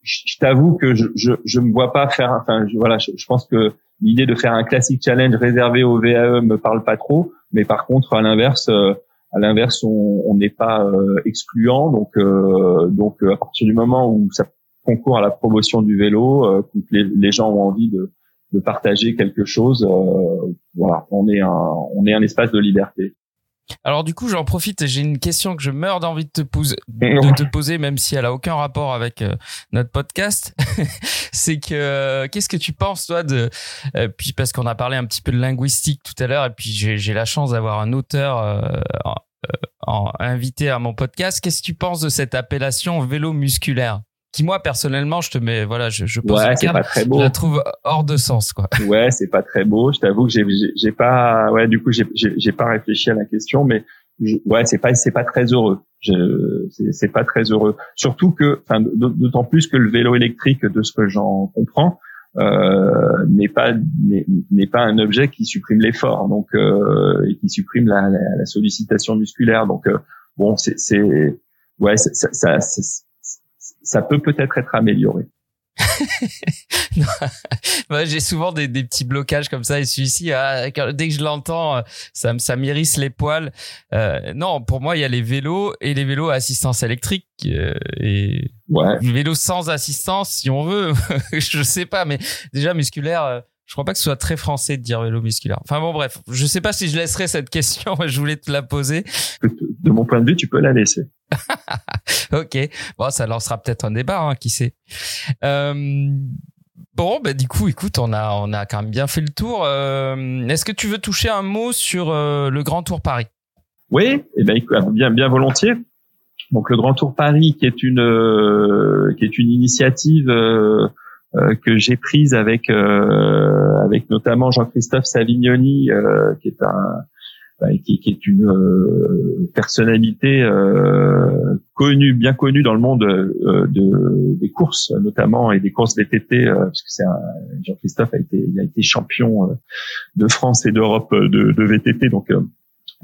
je, t'avoue que je, je je me vois pas faire. Enfin voilà, je, pense que l'idée de faire un classique challenge réservé au VAE me parle pas trop. Mais par contre, à l'inverse à l'inverse, on n'est pas euh, excluant. Donc, euh, donc euh, à partir du moment où ça concourt à la promotion du vélo, que les, les, gens ont envie de, de partager quelque chose, voilà, on est un, on est un espace de liberté. Alors du coup, j'en profite, j'ai une question que je meurs d'envie de te poser, de te poser, même si elle a aucun rapport avec euh, notre podcast. c'est que euh, qu'est-ce que tu penses toi de euh, puis parce qu'on a parlé un petit peu de linguistique tout à l'heure et puis j'ai la chance d'avoir un auteur en, invité à mon podcast. Qu'est-ce que tu penses de cette appellation vélo musculaire? Qui moi personnellement je te mets voilà je, je pose ouais, c'est pas très beau. je la trouve hors de sens quoi. Ouais c'est pas très beau. Je t'avoue que j'ai j'ai pas ouais du coup j'ai j'ai pas réfléchi à la question mais ouais c'est pas c'est pas très heureux. C'est pas très heureux. Surtout que enfin d'autant plus que le vélo électrique de ce que j'en comprends euh, n'est pas n'est pas un objet qui supprime l'effort donc euh, et qui supprime la, la, la sollicitation musculaire. Donc euh, bon c'est c'est ouais ça, ça, ça ça peut peut-être être amélioré. j'ai souvent des, des, petits blocages comme ça et celui-ci, ah, dès que je l'entends, ça, ça m'irrisse les poils. Euh, non, pour moi, il y a les vélos et les vélos à assistance électrique euh, et ouais. vélos sans assistance, si on veut. je sais pas, mais déjà musculaire. Euh, je crois pas que ce soit très français de dire vélo musculaire. Enfin bon, bref, je sais pas si je laisserai cette question. Je voulais te la poser. De mon point de vue, tu peux la laisser. ok. Bon, ça lancera peut-être un débat, hein, qui sait. Euh, bon, bah, du coup, écoute, on a, on a quand même bien fait le tour. Euh, est-ce que tu veux toucher un mot sur euh, le Grand Tour Paris? Oui, eh ben, bien, bien volontiers. Donc le Grand Tour Paris, qui est une, qui est une initiative euh, que j'ai prise avec euh, avec notamment Jean-Christophe Savignoni, euh, qui est un bah, qui, qui, est une personnalité connue, bien connue dans le monde de, des courses, notamment et des courses VTT, parce que c'est Jean-Christophe a été, il a été champion de France et d'Europe de, de, VTT, donc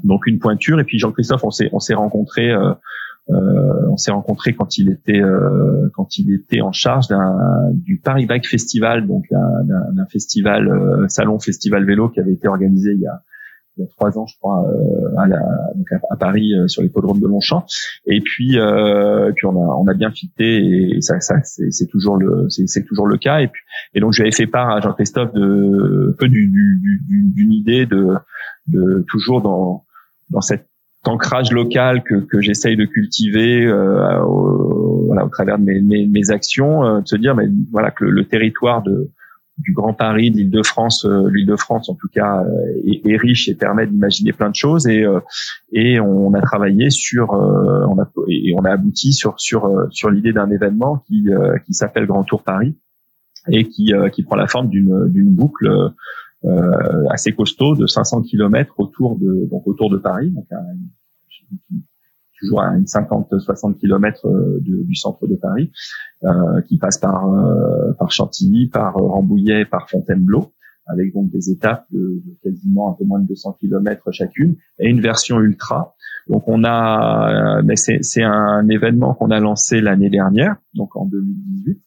donc une pointure. Et puis Jean-Christophe, on s'est on s'est rencontrés euh, on s'est rencontré quand il était euh, quand il était en charge du Paris Bike Festival, donc d'un festival euh, salon festival vélo qui avait été organisé il y a il y a trois ans, je crois, à, la, donc à, Paris sur l'hippodrome de Longchamp. Et puis, euh, puis on a on a bien fité et ça, ça c'est toujours le c'est toujours le cas. Et puis et donc j'avais fait part à Jean-Christophe de peu d'une du, du, idée de de toujours dans dans cette ancrage local que, que j'essaye de cultiver euh, au, voilà, au travers de mes, mes, mes actions, euh, de se dire mais voilà que le, territoire de du Grand Paris, de l'Île-de-France, euh, l'Île-de-France en tout cas euh, est, est, riche et permet d'imaginer plein de choses. Et et on a travaillé sur on a et on a abouti sur sur sur l'idée d'un événement qui qui s'appelle Grand Tour Paris et qui qui prend la forme d'une d'une boucle euh, assez costaud de 500 km autour de donc autour de Paris, donc toujours à une 50-60 km euh, du centre de Paris, euh, qui passe par euh, par Chantilly, par Rambouillet, par Fontainebleau, avec donc des étapes de, quasiment un peu moins de 200 km chacune, et une version ultra. Donc on a, mais c'est un événement qu'on a lancé l'année dernière, donc en 2018,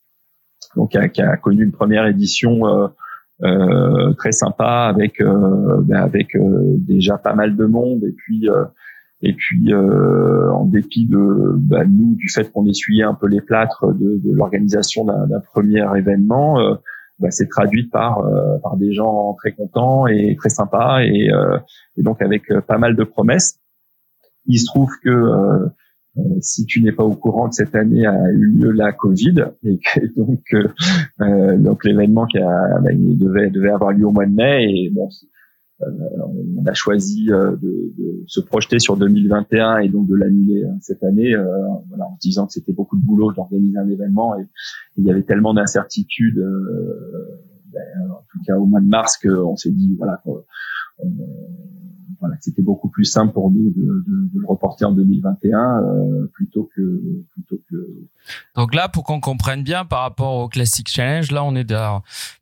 donc qui a, connu une première édition euh, très sympa avec euh, ben avec euh, déjà pas mal de monde et puis et puis en dépit de ben, nous du fait qu'on essuyait un peu les plâtres de, de l'organisation d'un premier événement ben, c'est traduit par par des gens très contents et très sympas et, et donc avec pas mal de promesses. Il se trouve que euh, si tu n'es pas au courant que cette année a eu lieu la Covid et que donc euh, euh donc l'événement qui a, bah, devait devait avoir lieu au mois de mai et bon euh, on a choisi de, de, se projeter sur 2021 et donc de l'annuler hein, cette année voilà, en se disant que c'était beaucoup de boulot d'organiser un événement et, il y avait tellement d'incertitudes ben, en tout cas au mois de mars qu'on s'est dit voilà on, voilà, c'était beaucoup plus simple pour nous de, de, de le reporter en 2021 euh, plutôt que plutôt que. Donc là, pour qu'on comprenne bien par rapport au Classic Challenge, là, on est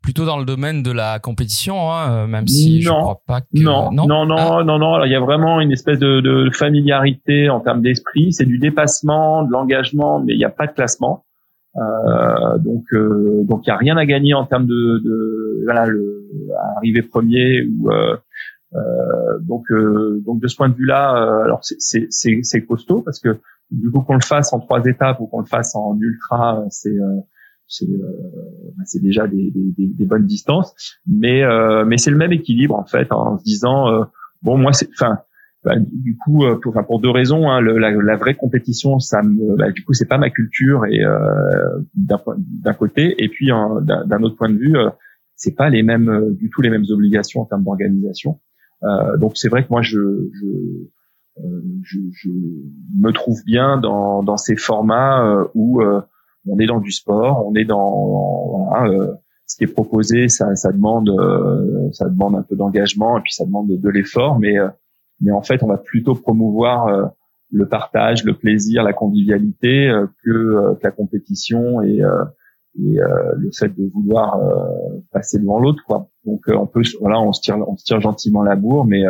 plutôt dans le domaine de la compétition, hein, euh, même si non, je crois pas que non non non non ah. non, non il y a vraiment une espèce de, de familiarité en termes d'esprit, c'est du dépassement, de l'engagement, mais il n'y a pas de classement. Euh, donc euh, donc il y a rien à gagner en termes de, de voilà le arriver premier ou euh, donc, euh, donc de ce point de vue-là, euh, alors c'est costaud parce que du coup qu'on le fasse en trois étapes ou qu'on le fasse en ultra, c'est c'est bah, c'est déjà des, des, des, bonnes distances, mais mais c'est le même équilibre en fait en se disant bon moi c'est enfin bah, du coup pour, enfin, pour deux raisons hein, le, la, la, vraie compétition ça me bah, du coup c'est pas ma culture et euh, d'un côté. Et puis d'un autre point de vue c'est pas les mêmes du tout les mêmes obligations en termes d'organisation. euh, donc c'est vrai que moi je, je, euh, je, je, me trouve bien dans, dans ces formats euh, où on est dans du sport, on est dans voilà, ce qui est proposé, ça, ça demande ça demande un peu d'engagement et puis ça demande de, de l'effort, mais mais en fait on va plutôt promouvoir le partage, le plaisir, la convivialité que, que la compétition et et euh, le fait de vouloir euh, passer devant l'autre quoi donc euh, on peut voilà on se tire on se tire gentiment la bourre mais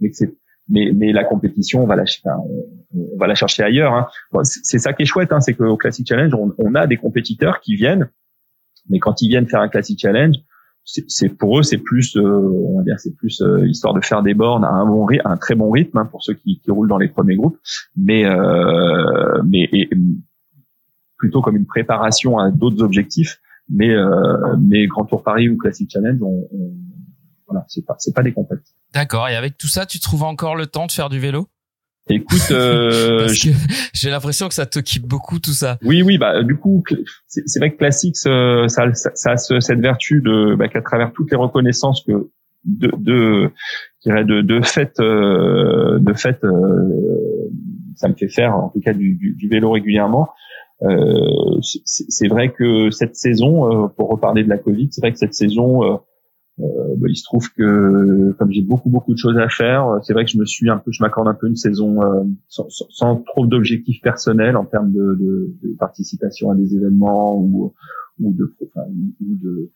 mais c'est mais mais la compétition on va la on, va la chercher ailleurs hein. c'est ça qui est chouette hein, c'est qu'au Classic Challenge on, on, a des compétiteurs qui viennent mais quand ils viennent faire un Classic Challenge c'est pour eux c'est plus euh, on va dire c'est plus euh, histoire de faire des bornes à un bon rythme, un très bon rythme hein, pour ceux qui, qui, roulent dans les premiers groupes mais euh, mais et, plutôt comme une préparation à d'autres objectifs mais euh, mais Grand Tour Paris ou Classic Challenge on, on voilà c'est pas c'est pas des compètes d'accord et avec tout ça tu trouves encore le temps de faire du vélo? Écoute, euh, j'ai l'impression que ça t'occupe beaucoup tout ça. Oui, oui, bah du coup, c'est vrai que Classics, ça, ça, ça, a cette vertu de bah, qu'à travers toutes les reconnaissances que de, de, de, de fait, euh, de fait, euh, ça me fait faire en tout cas du, du, du vélo régulièrement. Euh, c'est vrai que cette saison, pour reparler de la Covid, c'est vrai que cette saison euh, bah, il se trouve que comme j'ai beaucoup beaucoup de choses à faire, c'est vrai que je me suis un peu, je m'accorde un peu une saison euh, sans, sans, trop d'objectifs personnels en termes de, de, de, participation à des événements ou, ou de, enfin, ou de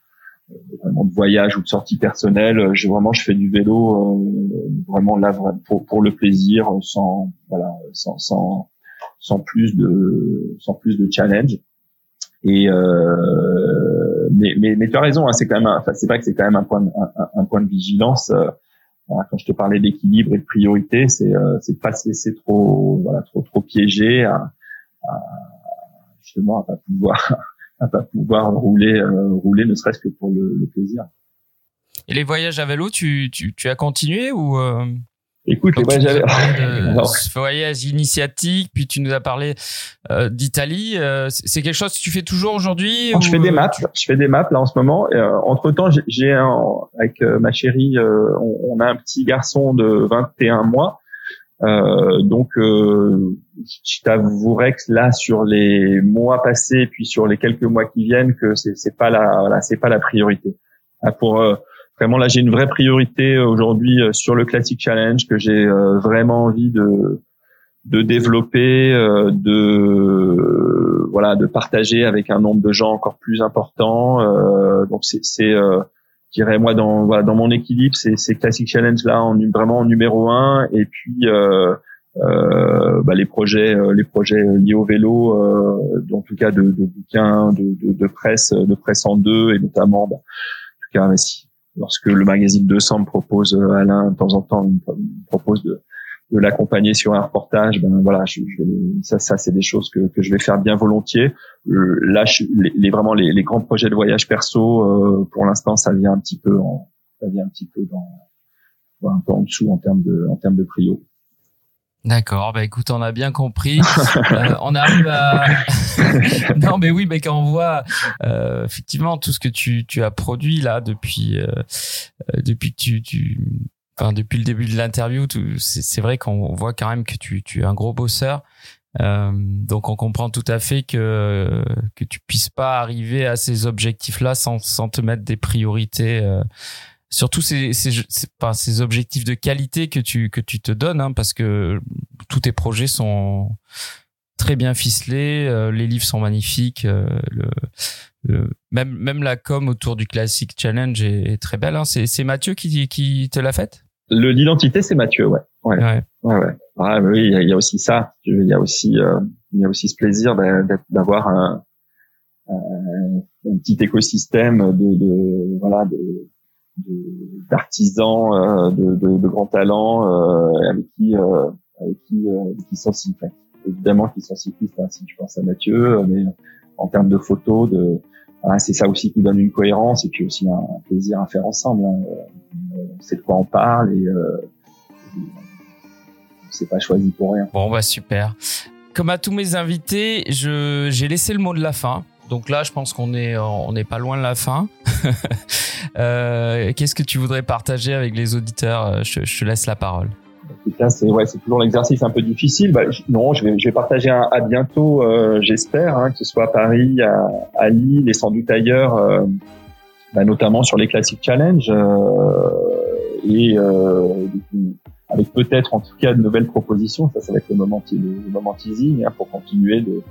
euh, vraiment de voyage ou de sortie personnelle. Je vraiment je fais du vélo euh, vraiment là pour, pour le plaisir, sans voilà sans, sans sans plus de sans plus de challenge. Et euh, mais, mais, mais tu as raison, hein, c'est quand même, enfin c'est vrai que c'est quand même un point, de, un, un, point de vigilance. Euh, quand je te parlais d'équilibre et de priorité, c'est euh, c'est pas se laisser trop voilà trop trop piégé à, à justement à pas pouvoir à pas pouvoir rouler euh, rouler ne serait-ce que pour le, le, plaisir. Et les voyages à vélo, tu tu, tu as continué ou euh, Écoute, les voyages, voyage initiatique, puis tu nous as parlé euh, d'Italie. Euh, c'est quelque chose que tu fais toujours aujourd'hui Je fais des maps. Je fais des maps là en ce moment. Euh, entre temps, j'ai avec ma chérie, on, on, a un petit garçon de 21 mois. donc, je t'avouerais que là, sur les mois passés, puis sur les quelques mois qui viennent, que c'est pas la, voilà, c'est pas la priorité. Ah, pour vraiment là j'ai une vraie priorité euh, aujourd'hui euh, sur le Classic Challenge que j'ai euh, vraiment envie de de développer, de voilà, de partager avec un nombre de gens encore plus important. donc c'est, c'est je dirais moi dans voilà, dans mon équilibre, c'est, c'est Classic Challenge là en vraiment en numéro un, et puis euh, bah, les projets les projets liés au vélo, euh, en tout cas de, de bouquins, de, de, de, presse, de presse en deux, et notamment bah, en tout cas si lorsque le magazine 200 me propose euh, Alain de temps en temps me propose de, de l'accompagner sur un reportage ben voilà je, ça ça c'est des choses que, que je vais faire bien volontiers. Euh, là je, les, vraiment les, les, grands projets de voyage perso euh, pour l'instant ça vient un petit peu en ça vient un petit peu dans un peu en dessous en termes de en termes de prio D'accord, bah écoute, on a bien compris. euh, on arrive à. non, mais oui, mais quand on voit euh, effectivement tout ce que tu, tu as produit là depuis euh, euh depuis que tu, tu enfin depuis le début de l'interview, c'est vrai qu'on voit quand même que tu, tu es un gros bosseur. Euh, donc on comprend tout à fait que que tu puisses pas arriver à ces objectifs là sans sans te mettre des priorités euh, surtout ces, ces, ces, objectifs de qualité que tu que tu te donnes hein, parce que tous tes projets sont très bien ficelés euh, les livres sont magnifiques euh, le, même même la com autour du classique challenge est, très belle hein. c'est c'est Mathieu qui qui te l'a faite? Le l'identité c'est Mathieu ouais. Ouais. Ouais, ouais, ouais. Ah, oui il y, a, aussi ça. Il y a aussi euh, il y a aussi ce plaisir d'avoir un, un, un, petit écosystème de, de voilà de d'artisans euh, de, de, de, grands talents euh, avec qui euh, avec qui qui sont évidemment qui sont cyclistes hein, si tu penses à Mathieu mais en termes de photos de ah, c'est ça aussi qui donne une cohérence et puis aussi un, plaisir à faire ensemble hein. sait de quoi on parle et c'est pas choisi pour rien bon bah super comme à tous mes invités je j'ai laissé le mot de la fin donc là, je pense qu'on est on n'est pas loin de la fin. euh, Qu'est-ce que tu voudrais partager avec les auditeurs? Je, te laisse la parole. C'est ouais, toujours l'exercice un peu difficile. Bah, non, je vais, partager à bientôt, euh, j'espère, hein, que ce soit à Paris, à, Lille et sans doute ailleurs, euh, bah, notamment sur les classiques challenge et avec peut-être en tout cas de nouvelles propositions. Ça, ça va être le moment, le moment teasing hein, pour continuer de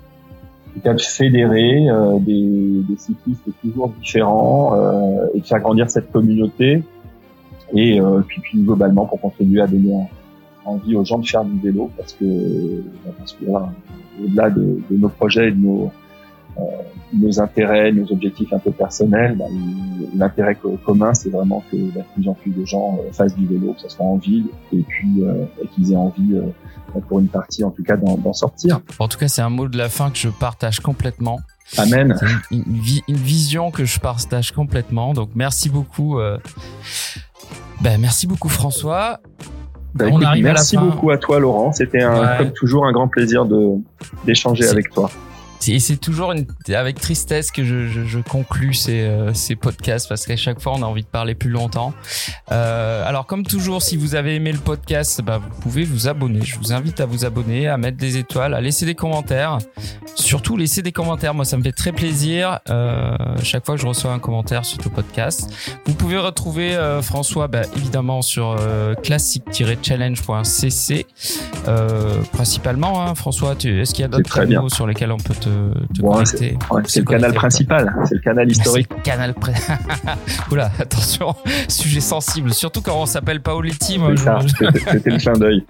de fédérer euh, des, cyclistes toujours différents euh, et de faire grandir cette communauté. Et euh, puis, globalement pour contribuer à donner envie aux gens de faire du vélo parce que, au-delà de, nos projets, de nos, nos intérêts, nos objectifs un peu personnels, bah, l'intérêt commun, c'est vraiment que bah, plus en plus de gens euh, fassent du vélo, que ce soit en ville, et puis euh, qu'ils aient envie, euh, pour une partie en tout cas, d'en sortir. En tout cas, c'est un mot de la fin que je partage complètement. Amen. Une, une, vision que je partage complètement. Donc merci beaucoup. Euh... Ben, merci beaucoup François. Ben, On arrive merci beaucoup à toi Laurent. C'était comme toujours un grand plaisir de d'échanger avec toi. Et c'est toujours une, avec tristesse que je, je, je conclue ces, euh, ces podcasts parce qu'à chaque fois on a envie de parler plus longtemps. Euh, alors comme toujours, si vous avez aimé le podcast, bah, vous pouvez vous abonner. Je vous invite à vous abonner, à mettre des étoiles, à laisser des commentaires. Surtout laisser des commentaires, moi ça me fait très plaisir. Euh, chaque fois que je reçois un commentaire sur le podcast, vous pouvez retrouver euh, François bah, évidemment sur euh, classique-challenge.cc principalement. Hein, François, est-ce qu'il y a d'autres canaux sur lesquels on peut te c'est le canal principal, c'est le canal historique. Le canal Oula, attention, sujet sensible, surtout quand on s'appelle Paoletti. C'était le clin d'œil.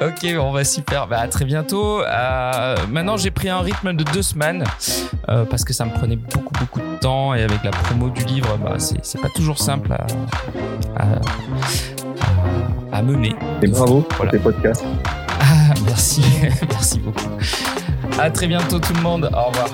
ok, bon, va super. Bah, à très bientôt. Euh, maintenant, j'ai pris un rythme de deux semaines euh, parce que ça me prenait beaucoup, beaucoup de temps et avec la promo du livre, bah, c'est pas toujours simple à, à, mener. Et bravo pour tes podcasts. Ah, merci, merci beaucoup. À très bientôt tout le monde. Au revoir.